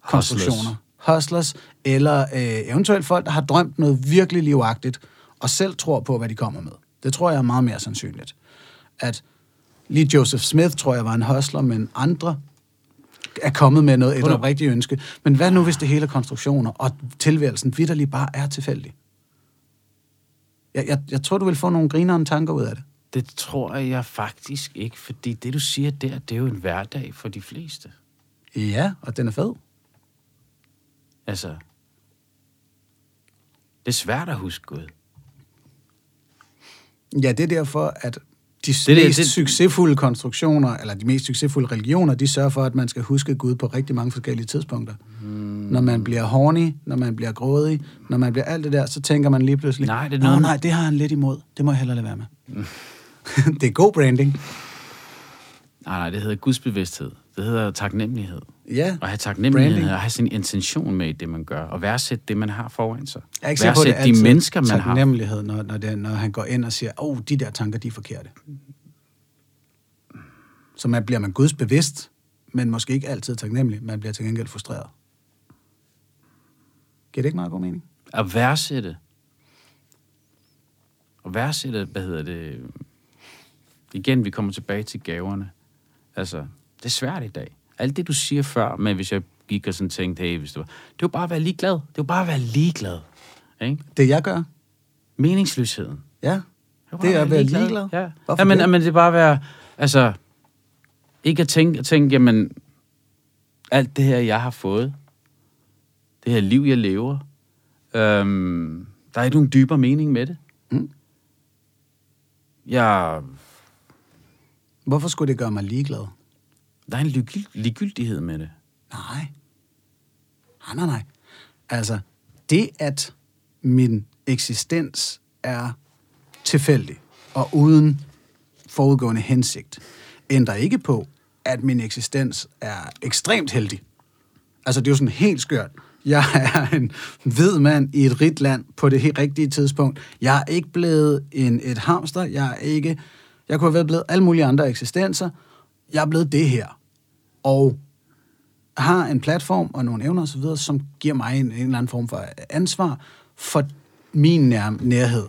Speaker 1: konstruktioner. Hustlers, eller øh, eventuelt folk, der har drømt noget virkelig livagtigt, og selv tror på, hvad de kommer med. Det tror jeg er meget mere sandsynligt. At lige Joseph Smith, tror jeg, var en hustler, men andre er kommet med noget, et oprigtigt ønske. Men hvad nu, hvis det hele er konstruktioner, og tilværelsen vidderligt bare er tilfældig? Jeg, jeg, jeg tror, du vil få nogle grinerende tanker ud af det.
Speaker 2: Det tror jeg faktisk ikke, fordi det, du siger der, det er jo en hverdag for de fleste.
Speaker 1: Ja, og den er fed.
Speaker 2: Altså, det er svært at huske Gud.
Speaker 1: Ja, det er derfor, at de
Speaker 2: det-
Speaker 1: det, mest
Speaker 2: det-
Speaker 1: det, succesfulde konstruktioner, eller de mest succesfulde religioner, de sørger for, at man skal huske Gud på rigtig mange forskellige tidspunkter. Hmm. Når man bliver horny, når man bliver grådig, når man bliver alt det der, så tænker man lige pludselig,
Speaker 2: Nej, det er noget-
Speaker 1: nej, det har han lidt imod. Det må jeg hellere lade være med. det er god branding.
Speaker 2: Nej, nej, det hedder gudsbevidsthed. Det hedder taknemmelighed.
Speaker 1: Ja,
Speaker 2: At have taknemmelighed, og have sin intention med i det, man gør, og værdsætte det, man har foran sig.
Speaker 1: jeg er ikke sikker på, det
Speaker 2: Værdsætte de mennesker, man har.
Speaker 1: taknemmelighed, når, når, det, når han går ind og siger, åh, oh, de der tanker, de er forkerte. Så man bliver man Guds bevidst, men måske ikke altid taknemmelig. Man bliver til gengæld frustreret. Giver det ikke meget god mening?
Speaker 2: At værdsætte. Og værdsætte, hvad hedder det... Igen, vi kommer tilbage til gaverne. Altså, det er svært i dag. Alt det, du siger før, med hvis jeg gik og sådan tænkte, hey, hvis det var... Det var bare at være ligeglad. Det var bare at være ligeglad. Ikke?
Speaker 1: Det jeg gør,
Speaker 2: Meningsløsheden.
Speaker 1: ja, det
Speaker 2: bare
Speaker 1: er at være ligeglad.
Speaker 2: Ja.
Speaker 1: Hvorfor
Speaker 2: Jamen,
Speaker 1: det?
Speaker 2: jamen, det er bare at være... Altså, ikke at tænke, at tænke, jamen, alt det her, jeg har fået, det her liv, jeg lever, øhm, der er ikke nogen dybere mening med det.
Speaker 1: Mm.
Speaker 2: Jeg,
Speaker 1: Hvorfor skulle det gøre mig ligeglad?
Speaker 2: Der er en ligegyldighed med det.
Speaker 1: Nej. Nej, nej, nej. Altså, det at min eksistens er tilfældig og uden forudgående hensigt, ændrer ikke på, at min eksistens er ekstremt heldig. Altså, det er jo sådan helt skørt. Jeg er en hvid mand i et rigt land på det helt rigtige tidspunkt. Jeg er ikke blevet en, et hamster. Jeg er ikke... Jeg kunne have været blevet alle mulige andre eksistenser. Jeg er blevet det her. Og har en platform og nogle evner osv., som giver mig en, en eller anden form for ansvar for min nær, nærhed.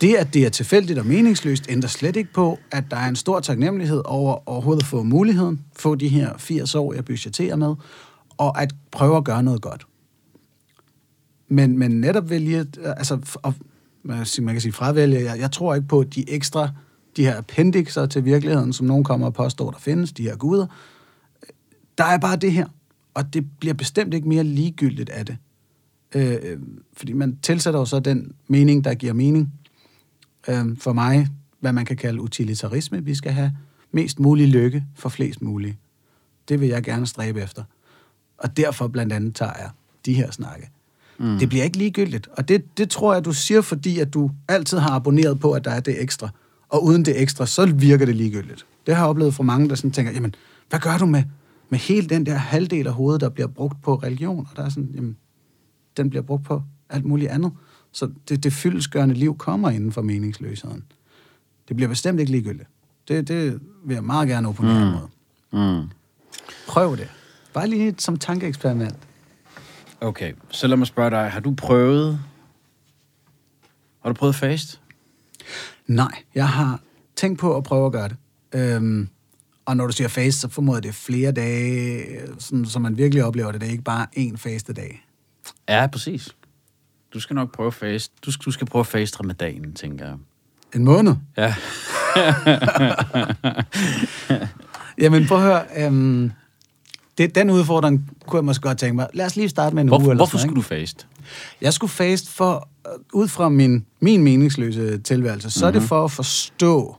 Speaker 1: Det, at det er tilfældigt og meningsløst, ændrer slet ikke på, at der er en stor taknemmelighed over overhovedet at få muligheden, få de her 80 år, jeg budgeterer med, og at prøve at gøre noget godt. Men, men netop vælge, altså, og, man kan sige- man kan sige fravælge, jeg, jeg tror ikke på de ekstra, de her appendixer til virkeligheden, som nogen kommer og påstår, der findes, de her guder, der er bare det her, og det bliver bestemt ikke mere ligegyldigt af det. Øh, øh, fordi man tilsætter jo så den mening, der giver mening. Øh, for mig, hvad man kan kalde utilitarisme. Vi skal have mest mulig lykke for flest mulige. Det vil jeg gerne stræbe efter. Og derfor blandt andet tager jeg de her snakke. Mm. Det bliver ikke ligegyldigt. Og det, det tror jeg, du siger, fordi at du altid har abonneret på, at der er det ekstra. Og uden det ekstra, så virker det ligegyldigt. Det har jeg oplevet fra mange, der sådan tænker, jamen, hvad gør du med, med hele den der halvdel af hovedet, der bliver brugt på religion? Og der er sådan, jamen, den bliver brugt på alt muligt andet. Så det, det fyldesgørende liv kommer inden for meningsløsheden. Det bliver bestemt ikke ligegyldigt. Det, det vil jeg meget gerne opponere mm. mod.
Speaker 2: Mm.
Speaker 1: Prøv det. Bare lige som tankeeksperiment.
Speaker 2: Okay, så lad mig spørge dig. Har du prøvet... Har du prøvet fast?
Speaker 1: Nej, jeg har tænkt på at prøve at gøre det. Øhm, og når du siger fast, så formoder det er flere dage, sådan, så man virkelig oplever det. Det er ikke bare én faste dag.
Speaker 2: Ja, præcis. Du skal nok prøve fast. Du skal, du skal prøve fast ramadanen, tænker jeg.
Speaker 1: En måned?
Speaker 2: Ja.
Speaker 1: Jamen prøv at høre, øhm, det, den udfordring kunne jeg måske godt tænke mig. Lad os lige starte med en
Speaker 2: Hvorfor,
Speaker 1: uge eller
Speaker 2: hvorfor
Speaker 1: sådan,
Speaker 2: skulle du fast?
Speaker 1: Jeg skulle fast for, øh, ud fra min, min meningsløse tilværelse, så mm-hmm. er det for at forstå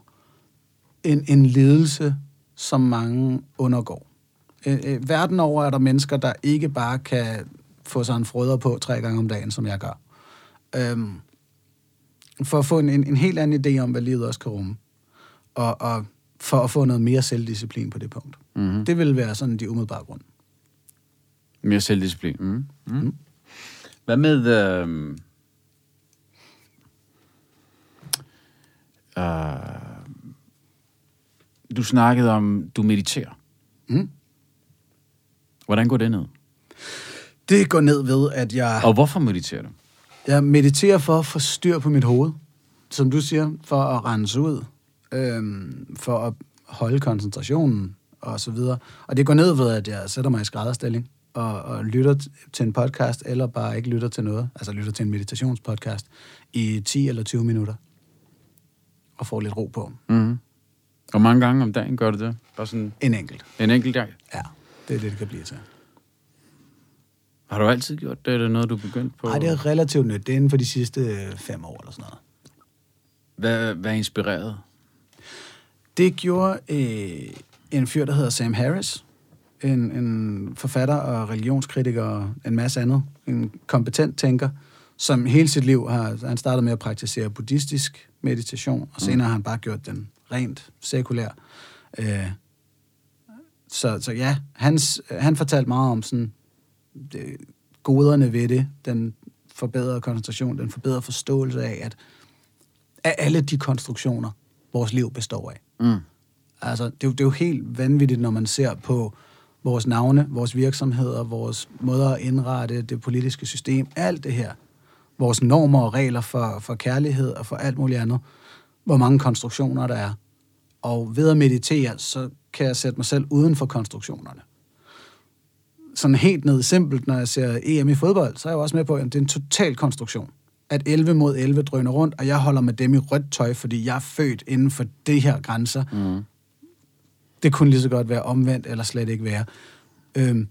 Speaker 1: en, en lidelse, som mange undergår. Øh, øh, verden over er der mennesker, der ikke bare kan få sig en frøder på tre gange om dagen, som jeg gør. Øhm, for at få en, en, en helt anden idé om, hvad livet også kan rumme. Og, og for at få noget mere selvdisciplin på det punkt.
Speaker 2: Mm-hmm.
Speaker 1: Det vil være sådan de umiddelbare grund.
Speaker 2: Mere selvdisciplin. Mm. Mm. Hvad med... Øh... Uh... Du snakkede om, du mediterer.
Speaker 1: Mm.
Speaker 2: Hvordan går det ned?
Speaker 1: Det går ned ved, at jeg...
Speaker 2: Og hvorfor mediterer du?
Speaker 1: Jeg mediterer for at få styr på mit hoved, som du siger, for at rense ud, øhm, for at holde koncentrationen og så videre. Og det går ned ved, at jeg sætter mig i skrædderstilling og, og lytter til en podcast, eller bare ikke lytter til noget, altså lytter til en meditationspodcast i 10 eller 20 minutter, og får lidt ro på.
Speaker 2: Mm. Hvor mange gange om dagen gør du det? Bare sådan
Speaker 1: En enkelt.
Speaker 2: en enkelt dag?
Speaker 1: Ja, det er det, det kan blive til.
Speaker 2: Har du altid gjort det? Er det noget, du er begyndt på?
Speaker 1: Nej, det er relativt nyt. Det er inden for de sidste fem år eller sådan noget.
Speaker 2: Hvad, hvad er inspireret?
Speaker 1: Det gjorde øh, en fyr, der hedder Sam Harris. En, en forfatter og religionskritiker og en masse andet. En kompetent tænker, som hele sit liv har... Han startet med at praktisere buddhistisk meditation, og senere har han bare gjort den rent sekulær. Øh, så, så ja, hans, han fortalte meget om sådan, det, goderne ved det, den forbedrede koncentration, den forbedrede forståelse af, at af alle de konstruktioner, vores liv består af.
Speaker 2: Mm.
Speaker 1: Altså, det, er jo- det er jo helt vanvittigt, når man ser på vores navne, vores virksomheder, vores måder at indrette det politiske system, alt det her. Vores normer og regler for, for kærlighed og for alt muligt andet. Hvor mange konstruktioner der er. Og ved at meditere, så kan jeg sætte mig selv uden for konstruktionerne. Sådan helt ned simpelt, når jeg ser EM i fodbold, så er jeg jo også med på, at det er en total konstruktion. At 11 mod 11 drøner rundt, og jeg holder med dem i rødt tøj, fordi jeg er født inden for det her grænser.
Speaker 2: Mm.
Speaker 1: Det kunne lige så godt være omvendt, eller slet ikke være. Øhm,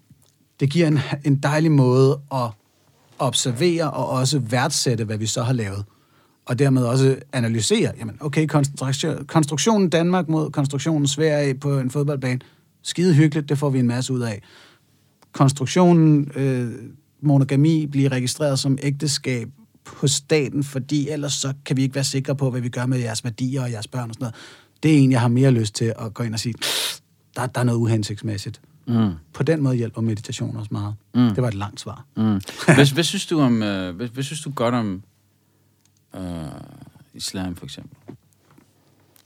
Speaker 1: det giver en, en dejlig måde at observere og også værdsætte, hvad vi så har lavet. Og dermed også analysere, jamen okay, konstruktion, konstruktionen Danmark mod konstruktionen Sverige på en fodboldbane, skide hyggeligt, det får vi en masse ud af. Konstruktionen øh, monogami bliver registreret som ægteskab på staten, fordi ellers så kan vi ikke være sikre på, hvad vi gør med jeres værdier og jeres børn og sådan noget. Det er en, jeg har mere lyst til at gå ind og sige, der, der er noget uhensigtsmæssigt.
Speaker 2: Mm.
Speaker 1: På den måde hjælper meditation også meget.
Speaker 2: Mm.
Speaker 1: Det var et langt svar.
Speaker 2: Mm. Hvad, hvad synes du om, øh, hvad, hvad synes du godt om øh, islam for eksempel?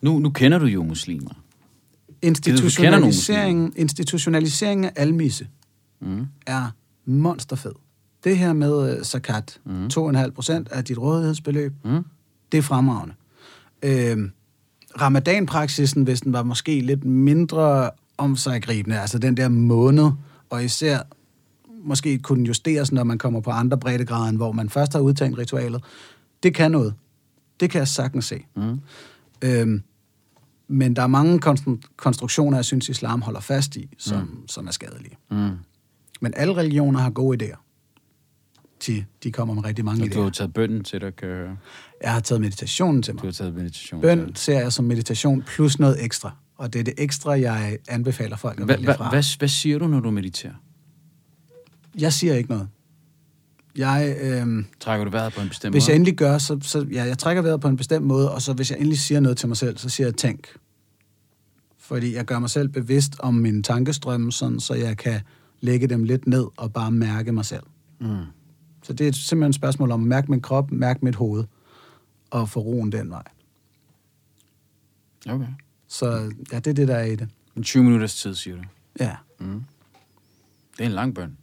Speaker 2: Nu, nu kender du jo muslimer.
Speaker 1: Institutionalisering, institutionalisering af almisse
Speaker 2: Mm.
Speaker 1: er monsterfed. Det her med uh, zakat,
Speaker 2: Mm.
Speaker 1: 2,5 procent af dit rådighedsbeløb,
Speaker 2: Mm.
Speaker 1: det er fremragende. Øhm, Ramadanpraksisen, hvis den var måske lidt mindre omsaggribende, altså den der måned, og især måske kunne justeres, når man kommer på andre breddegrader, hvor man først har udtænkt ritualet, det kan noget. Det kan jeg sagtens se.
Speaker 2: Mm.
Speaker 1: Øhm, men der er mange konstru- konstruktioner, jeg synes, islam holder fast i, som, mm. som er skadelige.
Speaker 2: Mm.
Speaker 1: Men alle religioner har gode idéer. De, de kommer med rigtig mange
Speaker 2: Og du har
Speaker 1: idéer.
Speaker 2: taget bønden til dig, kan jeg høre.
Speaker 1: Jeg har taget meditationen til
Speaker 2: Du
Speaker 1: mig.
Speaker 2: har taget meditation til
Speaker 1: Bøn
Speaker 2: dig.
Speaker 1: ser jeg som meditation plus noget ekstra. Og det er det ekstra, jeg anbefaler folk at
Speaker 2: Hva,
Speaker 1: vælge
Speaker 2: hva,
Speaker 1: fra.
Speaker 2: hvad, hvad siger du, når du mediterer?
Speaker 1: Jeg siger ikke noget. Jeg, øhm,
Speaker 2: Trækker du vejret på en bestemt
Speaker 1: hvis jeg
Speaker 2: måde?
Speaker 1: endelig gør, så, så ja, jeg trækker vejret på en bestemt måde, og så hvis jeg endelig siger noget til mig selv, så siger jeg tænk. Fordi jeg gør mig selv bevidst om mine tankestrømme, sådan, så jeg kan lægge dem lidt ned og bare mærke mig selv.
Speaker 2: Mm.
Speaker 1: Så det er simpelthen et spørgsmål om at mærke min krop, mærke mit hoved, og få roen den vej.
Speaker 2: Okay.
Speaker 1: Så ja, det er det, der er i det.
Speaker 2: En 20 minutters tid, siger du.
Speaker 1: Ja,
Speaker 2: Det er en lang bøn.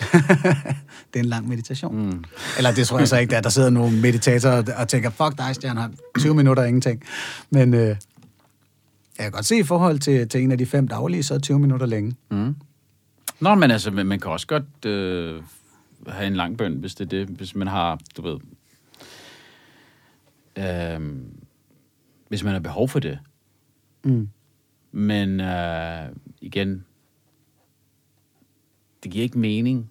Speaker 1: det er en lang meditation.
Speaker 2: Mm.
Speaker 1: Eller det tror jeg så ikke, der, der sidder nogle meditatorer og- tænker, fuck dig, Stjern, 20 minutter er ingenting. Men øh, jeg kan godt se i forhold til, til en af de fem daglige, så er 20 minutter længe.
Speaker 2: Mm. Nå, men altså, man man kan også godt øh, have en lang bøn, hvis det er det. Hvis man har, du ved... Øh, hvis man har behov for det.
Speaker 1: Mm.
Speaker 2: Men øh, igen, det giver ikke mening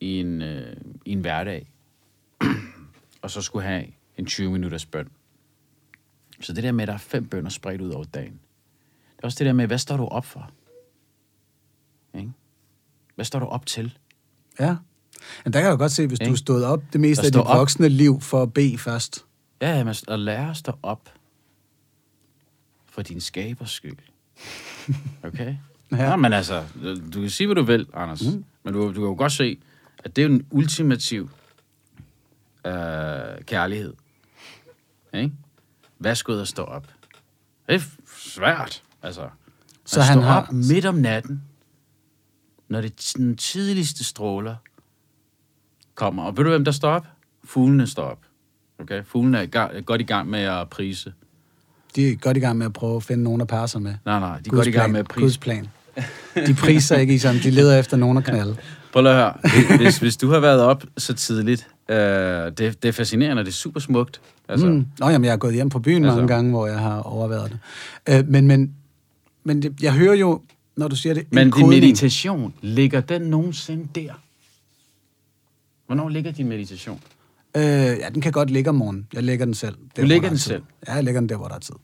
Speaker 2: i en, øh, i en hverdag, og så skulle have en 20 minutters bøn. Så det der med, at der er fem bønder spredt ud over dagen, det er også det der med, hvad står du op for? Ikke? Hvad står du op til?
Speaker 1: Ja. Men der kan jeg jo godt se, hvis
Speaker 2: Ikke?
Speaker 1: du stod op det meste af dit
Speaker 2: op.
Speaker 1: voksne liv for at bede først.
Speaker 2: Ja, jamen, at lære at stå op for din skabers skyld. Okay?
Speaker 1: Ja.
Speaker 2: Ja. men altså, du kan sige, hvad du vil, Anders. Mm. Men du, du kan jo godt se, at det er en ultimativ øh, kærlighed. Ikke? Værsgo ud og stå op. Det er svært, altså.
Speaker 1: Så han har-
Speaker 2: op midt om natten, når det den tidligste stråler kommer. Og ved du, hvem der står op? Fuglene står op. Okay? Fuglene er, i gang, er godt i gang med at prise.
Speaker 1: De er godt i gang med at prøve at finde nogen at parre sig med.
Speaker 2: Nej, nej, de er
Speaker 1: Guds
Speaker 2: godt i gang med at prise.
Speaker 1: Guds plan. De priser ikke i sådan, de leder efter nogen at knalde.
Speaker 2: Prøv at høre. Hvis, hvis du har været op så tidligt, øh, det, det er fascinerende, det er super smukt. Altså,
Speaker 1: Mm. Nå, jamen, jeg har gået hjem på byen
Speaker 2: Altså-
Speaker 1: mange gange, hvor jeg har overvejet det. Øh, men men, men det, jeg hører jo, når du siger det,
Speaker 2: Men
Speaker 1: en
Speaker 2: din
Speaker 1: kodning.
Speaker 2: meditation, ligger den nogensinde der? Hvornår ligger din meditation?
Speaker 1: Øh, ja, den kan godt ligge om morgenen. Jeg lægger den selv. Der, hvor
Speaker 2: lægger
Speaker 1: er
Speaker 2: den selv?
Speaker 1: Ja, jeg lægger den der, hvor der er tid.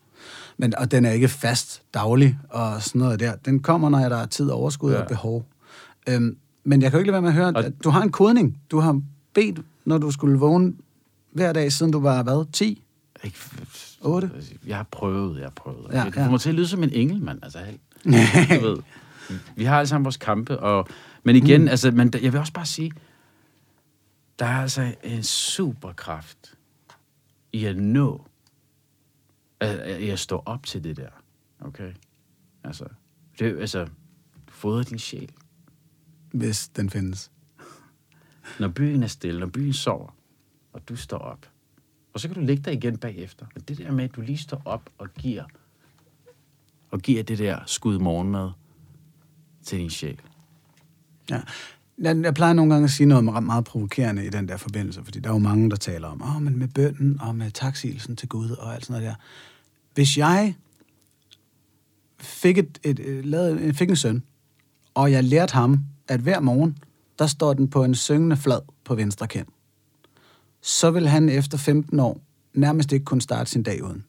Speaker 1: Men, og den er ikke fast daglig og sådan noget der. Den kommer, når der er tid, overskud ja.
Speaker 2: Ja.
Speaker 1: og behov. Øhm, men jeg kan jo ikke lade være med at høre, at du har en kodning. Du har bedt, når du skulle vågne hver dag, siden du var, hvad, 10?
Speaker 2: Ikke,
Speaker 1: Otte?
Speaker 2: Jeg har prøvet, jeg har prøvet.
Speaker 1: Ja,
Speaker 2: Ja, det
Speaker 1: ja.
Speaker 2: får mig til at lyde som en engel, mand. Altså, du ved, vi har alle sammen vores kampe, og, men igen, mm. altså, men jeg vil også bare sige, der er altså en superkraft i at nå, at, i at stå op til det der, okay? Altså, det, er altså, fodre din sjæl.
Speaker 1: Hvis den findes.
Speaker 2: Når byen er stille, når byen sover, og du står op, og så kan du ligge der igen bagefter. Men det der med, at du lige står op og giver, og giver det der skud morgenmad til din sjæl.
Speaker 1: Ja. Jeg, jeg plejer nogle gange at sige noget meget, provokerende i den der forbindelse, fordi der er jo mange, der taler om, åh, men med bønden og med taksigelsen til Gud og alt sådan noget der. Hvis jeg fik, et, et, et, lavede, fik en søn, og jeg lærte ham, at hver morgen, der står den på en syngende flad på venstre kend, så vil han efter 15 år nærmest ikke kunne starte sin dag uden.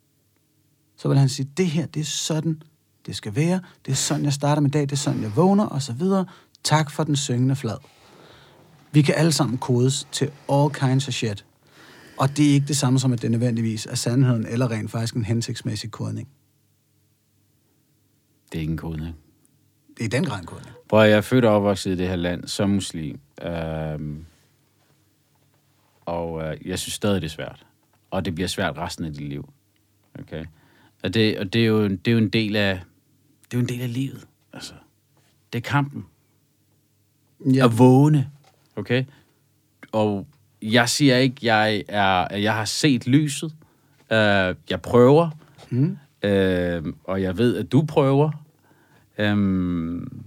Speaker 1: Så vil han sige, det her, det er sådan, det skal være, det er sådan, jeg starter min dag, det er sådan, jeg vågner, og så videre. Tak for den syngende flad. Vi kan alle sammen kodes til all kinds of shit. Og det er ikke det samme som, at det nødvendigvis er sandheden, eller rent faktisk en hensigtsmæssig kodning.
Speaker 2: Det er ikke en kodning.
Speaker 1: Det er den grad en kodning.
Speaker 2: At jeg er født og opvokset i det her land som muslim. Øhm, og øh, jeg synes stadig, det er svært. Og det bliver svært resten af dit liv. Okay? Og det, og det, er, jo, det er jo en del af det er jo en del af livet. Altså, det er kampen.
Speaker 1: Ja,
Speaker 2: At vågne. Okay? Og jeg siger ikke, jeg er, at jeg har set lyset. Uh, jeg prøver.
Speaker 1: Mm.
Speaker 2: Uh, og jeg ved, at du prøver. Um,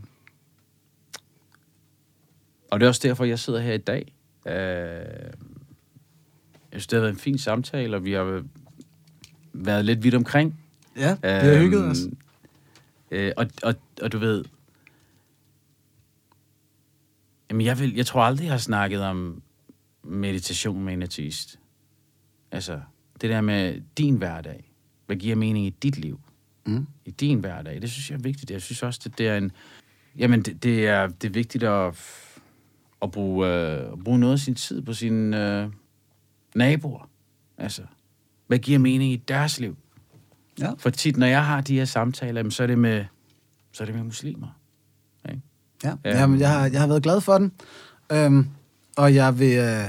Speaker 2: og det er også derfor, jeg sidder her i dag. Uh, jeg synes, det har været en fin samtale, og vi har været lidt vidt omkring.
Speaker 1: ja vi har hygget os.
Speaker 2: Øh, og, og, og du ved... Jamen, jeg, vil, jeg tror aldrig, jeg har snakket om meditation med en artist. Altså, det der med din hverdag. Hvad giver mening i dit liv?
Speaker 1: Mm.
Speaker 2: I din hverdag. Det synes jeg er vigtigt. Jeg synes også, det, det er en... Jamen, det, det, er, det er vigtigt at, at, bruge, øh, at bruge noget af sin tid på sine øh, naboer. Altså, hvad giver mening i deres liv?
Speaker 1: Ja.
Speaker 2: For tit, når jeg har de her samtaler, så er det med, så er det med muslimer.
Speaker 1: Ja,
Speaker 2: Ja.
Speaker 1: Jamen, jeg, har, jeg har været glad for den. Øhm, og jeg vil... Øh,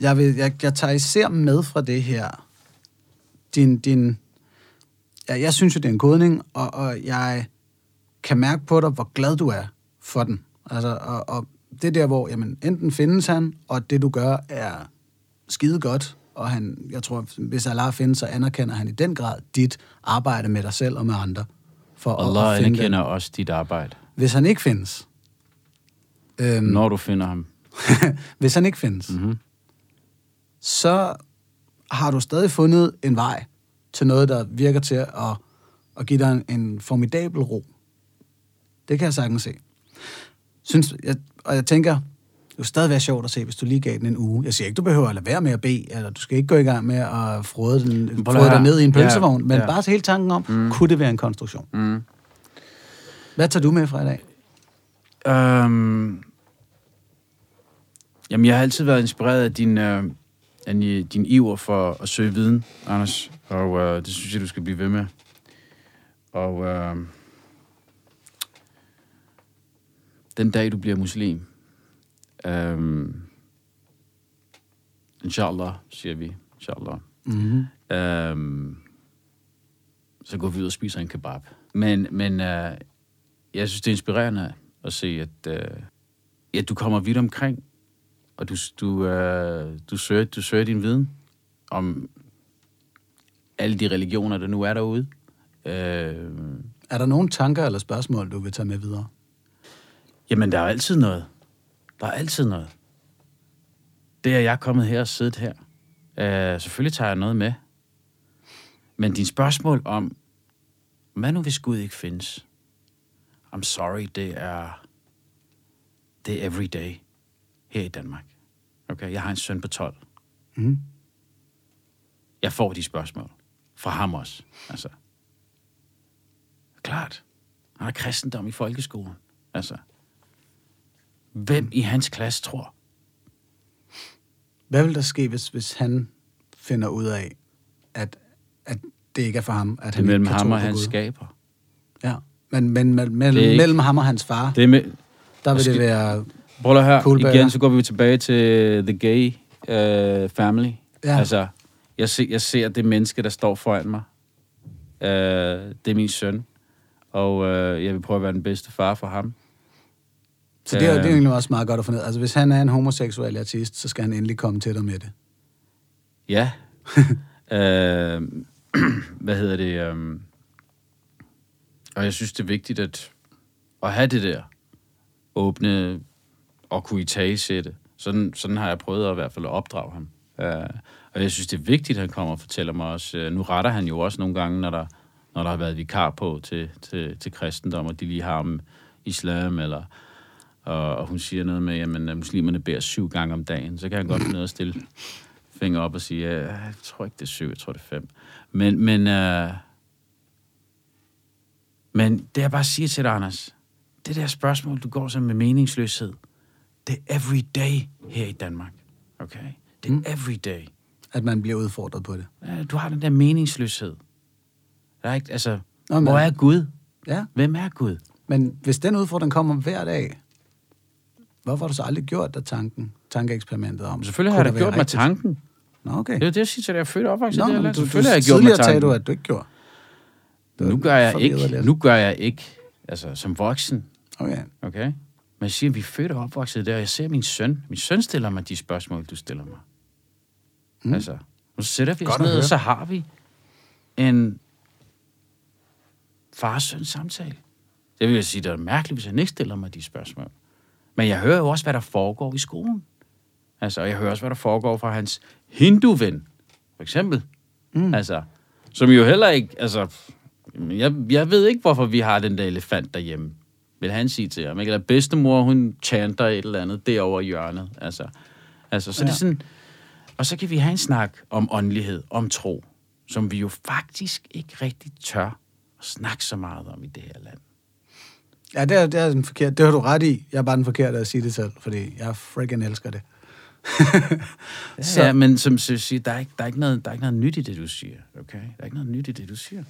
Speaker 1: jeg, vil jeg, jeg tager især med fra det her. Din, din, ja, jeg synes jo, det er en kodning, og, og jeg kan mærke på dig, hvor glad du er for den. Altså, og, og det er der, hvor jamen, enten findes han, og det du gør er skide godt, og han, jeg tror, hvis Allah findes, så anerkender han i den grad dit arbejde med dig selv og med andre. For
Speaker 2: Allah
Speaker 1: at finde den.
Speaker 2: anerkender også dit arbejde,
Speaker 1: Hvis han ikke findes, øhm,
Speaker 2: når du finder ham.
Speaker 1: hvis han ikke findes,
Speaker 2: Mm-hmm.
Speaker 1: så har du stadig fundet en vej til noget, der virker til at, at give dig en, en formidabel ro. Det kan jeg sagtens se. Synes, jeg, og jeg tænker, det vil stadig være sjovt at se, hvis du lige gav den en uge. Jeg siger ikke, du behøver at lade være med at bede, eller du skal ikke gå i gang med at frode, den, frode dig ned i en
Speaker 2: Ja,
Speaker 1: pølsevogn, men
Speaker 2: ja.
Speaker 1: bare hele tanken om, mm. kunne det være en konstruktion?
Speaker 2: Mm.
Speaker 1: Hvad tager du med fra i dag?
Speaker 2: Um, jamen, jeg har altid været inspireret af din, uh, af din iver for at søge viden, Anders. Og uh, det synes jeg, du skal blive ved med. Og uh, den dag, du bliver muslim, um, inshallah, siger vi, inshallah,
Speaker 1: Mm-hmm.
Speaker 2: um, så går vi ud og spiser en kebab. Men, men uh, jeg synes, det er inspirerende at se, at uh, ja, du kommer vidt omkring, og du, du, uh, du, søger, du søger din viden om alle de religioner, der nu er derude. Uh,
Speaker 1: Er der nogle tanker eller spørgsmål, du vil tage med videre?
Speaker 2: jamen, der er altid noget. Der er altid noget. Det er jeg er kommet her og siddet her. Uh, selvfølgelig tager jeg noget med. Men din spørgsmål om, hvad nu hvis Gud ikke findes? I'm sorry, det er, det er everyday her i Danmark. Okay, jeg har en søn på 12.
Speaker 1: Mm.
Speaker 2: Jeg får de spørgsmål. Fra ham også. Altså. Klart. Han har kristendom i folkeskolen. Altså. Hvem i hans klasse tror?
Speaker 1: Hvad vil der ske, hvis, hvis han finder ud af, at, at det ikke er for ham, at
Speaker 2: Det er
Speaker 1: han
Speaker 2: mellem ham og hans
Speaker 1: Gud?
Speaker 2: skaber.
Speaker 1: Ja, men, men me- mellem,
Speaker 2: ikke-
Speaker 1: mellem ham og hans far,
Speaker 2: Det er med,
Speaker 1: der vil
Speaker 2: Måske-
Speaker 1: det være...
Speaker 2: Prøv at høre,
Speaker 1: Cool
Speaker 2: igen så går vi tilbage til the gay uh, family.
Speaker 1: Ja.
Speaker 2: Altså, jeg, se, jeg ser det menneske, der står foran mig. Uh, det er min søn. Og uh, jeg vil prøve at være den bedste far for ham.
Speaker 1: Så det er, det er
Speaker 2: Øh.
Speaker 1: egentlig også meget godt at få ned. Altså, hvis han er en homoseksuel artist, så skal han endelig komme til dig med det.
Speaker 2: Ja. øh, hvad hedder det? Um, og jeg synes, det er vigtigt at, at have det der åbne og kunne i tage sætte. Sådan, sådan har jeg prøvet at i hvert fald at opdrage ham. Uh, og jeg synes, det er vigtigt, at han kommer og fortæller mig også. Uh, nu retter han jo også nogle gange, når der, når der har været vikar på til, til, til kristendom, og de lige har om islam, eller, og, og hun siger noget med, jamen, at muslimerne beder syv gange om dagen, så kan han godt finde noget at stille finger op og sige, "Ja, jeg tror ikke, det er syv, jeg tror, det er fem. Men, men, uh, men det jeg bare siger til dig, Anders, det der spørgsmål, du går som med meningsløshed, det er every day her i Danmark. Okay? Det er
Speaker 1: Mm.
Speaker 2: mm. every day.
Speaker 1: At man bliver udfordret på det.
Speaker 2: Ja, Du har den der meningsløshed. Der er ikke, altså,
Speaker 1: Nå, men-
Speaker 2: hvor er Gud?
Speaker 1: Ja,
Speaker 2: Hvem er Gud?
Speaker 1: men hvis den udfordring kommer hver dag, hvorfor har du så aldrig gjort dig tanken, tankeeksperimentet om?
Speaker 2: Selvfølgelig har jeg da gjort mig tanken.
Speaker 1: Nå, okay.
Speaker 2: Det er det, jeg siger til dig. Jeg er født og opvokset
Speaker 1: Nå,
Speaker 2: det land.
Speaker 1: du, du,
Speaker 2: Selvfølgelig har jeg gjort mig
Speaker 1: tidligere sagde
Speaker 2: tanken.
Speaker 1: du, at du ikke gjorde. Det var
Speaker 2: Nu gør jeg ikke,
Speaker 1: lidt.
Speaker 2: nu gør jeg ikke, altså som voksen,
Speaker 1: Okay.
Speaker 2: okay? Men jeg siger, at vi er født og opvokset der, og jeg ser min søn. Min søn stiller mig de spørgsmål, du stiller mig.
Speaker 1: Mm.
Speaker 2: Altså, nu sætter vi os ned, og så har vi en far-søn samtale. Det vil jeg sige, det er mærkeligt, hvis han ikke stiller mig de spørgsmål. Men jeg hører jo også, hvad der foregår i skolen. Altså, jeg hører også, hvad der foregår fra hans hinduven, for eksempel.
Speaker 1: Mm.
Speaker 2: Altså, som jo heller ikke, altså, jeg, jeg ved ikke, hvorfor vi har den der elefant derhjemme, vil han sige til ham. Ikke? Eller bedstemor, hun chanter et eller andet derovre i hjørnet. Altså, altså så ja. det er sådan, og så kan vi have en snak om åndelighed, om tro, som vi jo faktisk ikke rigtig tør at snakke så meget om i det her land.
Speaker 1: Ja, det er, det er den forkerte. Det har du ret i. Jeg er bare den forkerte at sige det selv, fordi jeg freaking elsker det.
Speaker 2: Så. Ja, men som du siger, der er, ikke, der, er ikke noget, der er ikke noget nyt i det, du siger. Okay? Der er ikke noget nyt i det, du siger.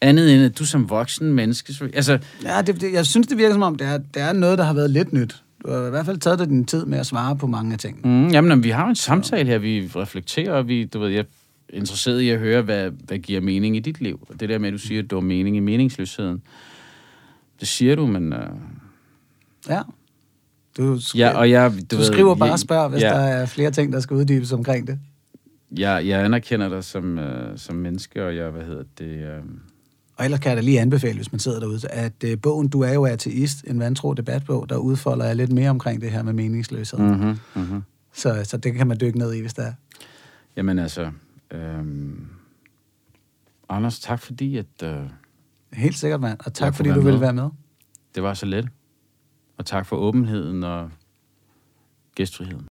Speaker 2: Andet end, at du som voksen menneske... så- Altså,
Speaker 1: Ja, det, det, jeg synes, det virker som om, det er, det er noget, der har været lidt nyt. Du har i hvert fald taget dig din tid med at svare på mange af tingene.
Speaker 2: mm, jamen, vi har en samtale her, vi reflekterer, og vi, du ved, jeg er interesseret i at høre, hvad, hvad giver mening i dit liv. Og det der med, at du siger, at du har mening i meningsløsheden. Det siger du, men... Uh,
Speaker 1: Ja. Du, sk-
Speaker 2: ja, og jeg, du,
Speaker 1: du
Speaker 2: ved,
Speaker 1: skriver bare og spørger, hvis
Speaker 2: ja,
Speaker 1: der er flere ting, der skal uddybes omkring det.
Speaker 2: Jeg, jeg anerkender dig som, uh, som menneske, og jeg, hvad hedder det... Uh,
Speaker 1: Og ellers kan jeg da lige anbefale, hvis man sidder derude, at øh, bogen Du er jo ateist, en vantro debatbog, der udfolder jeg lidt mere omkring det her med meningsløshed. Mm.
Speaker 2: mm-hmm, mm-hmm.
Speaker 1: Så, så det kan man dykke ned i, hvis der er.
Speaker 2: Jamen altså, øhm, Anders, tak fordi, at øh,
Speaker 1: Helt sikkert, mand. Og tak,
Speaker 2: Jeg
Speaker 1: fordi du ville
Speaker 2: med.
Speaker 1: være med.
Speaker 2: det var så let. Og tak for åbenheden og gæstfriheden.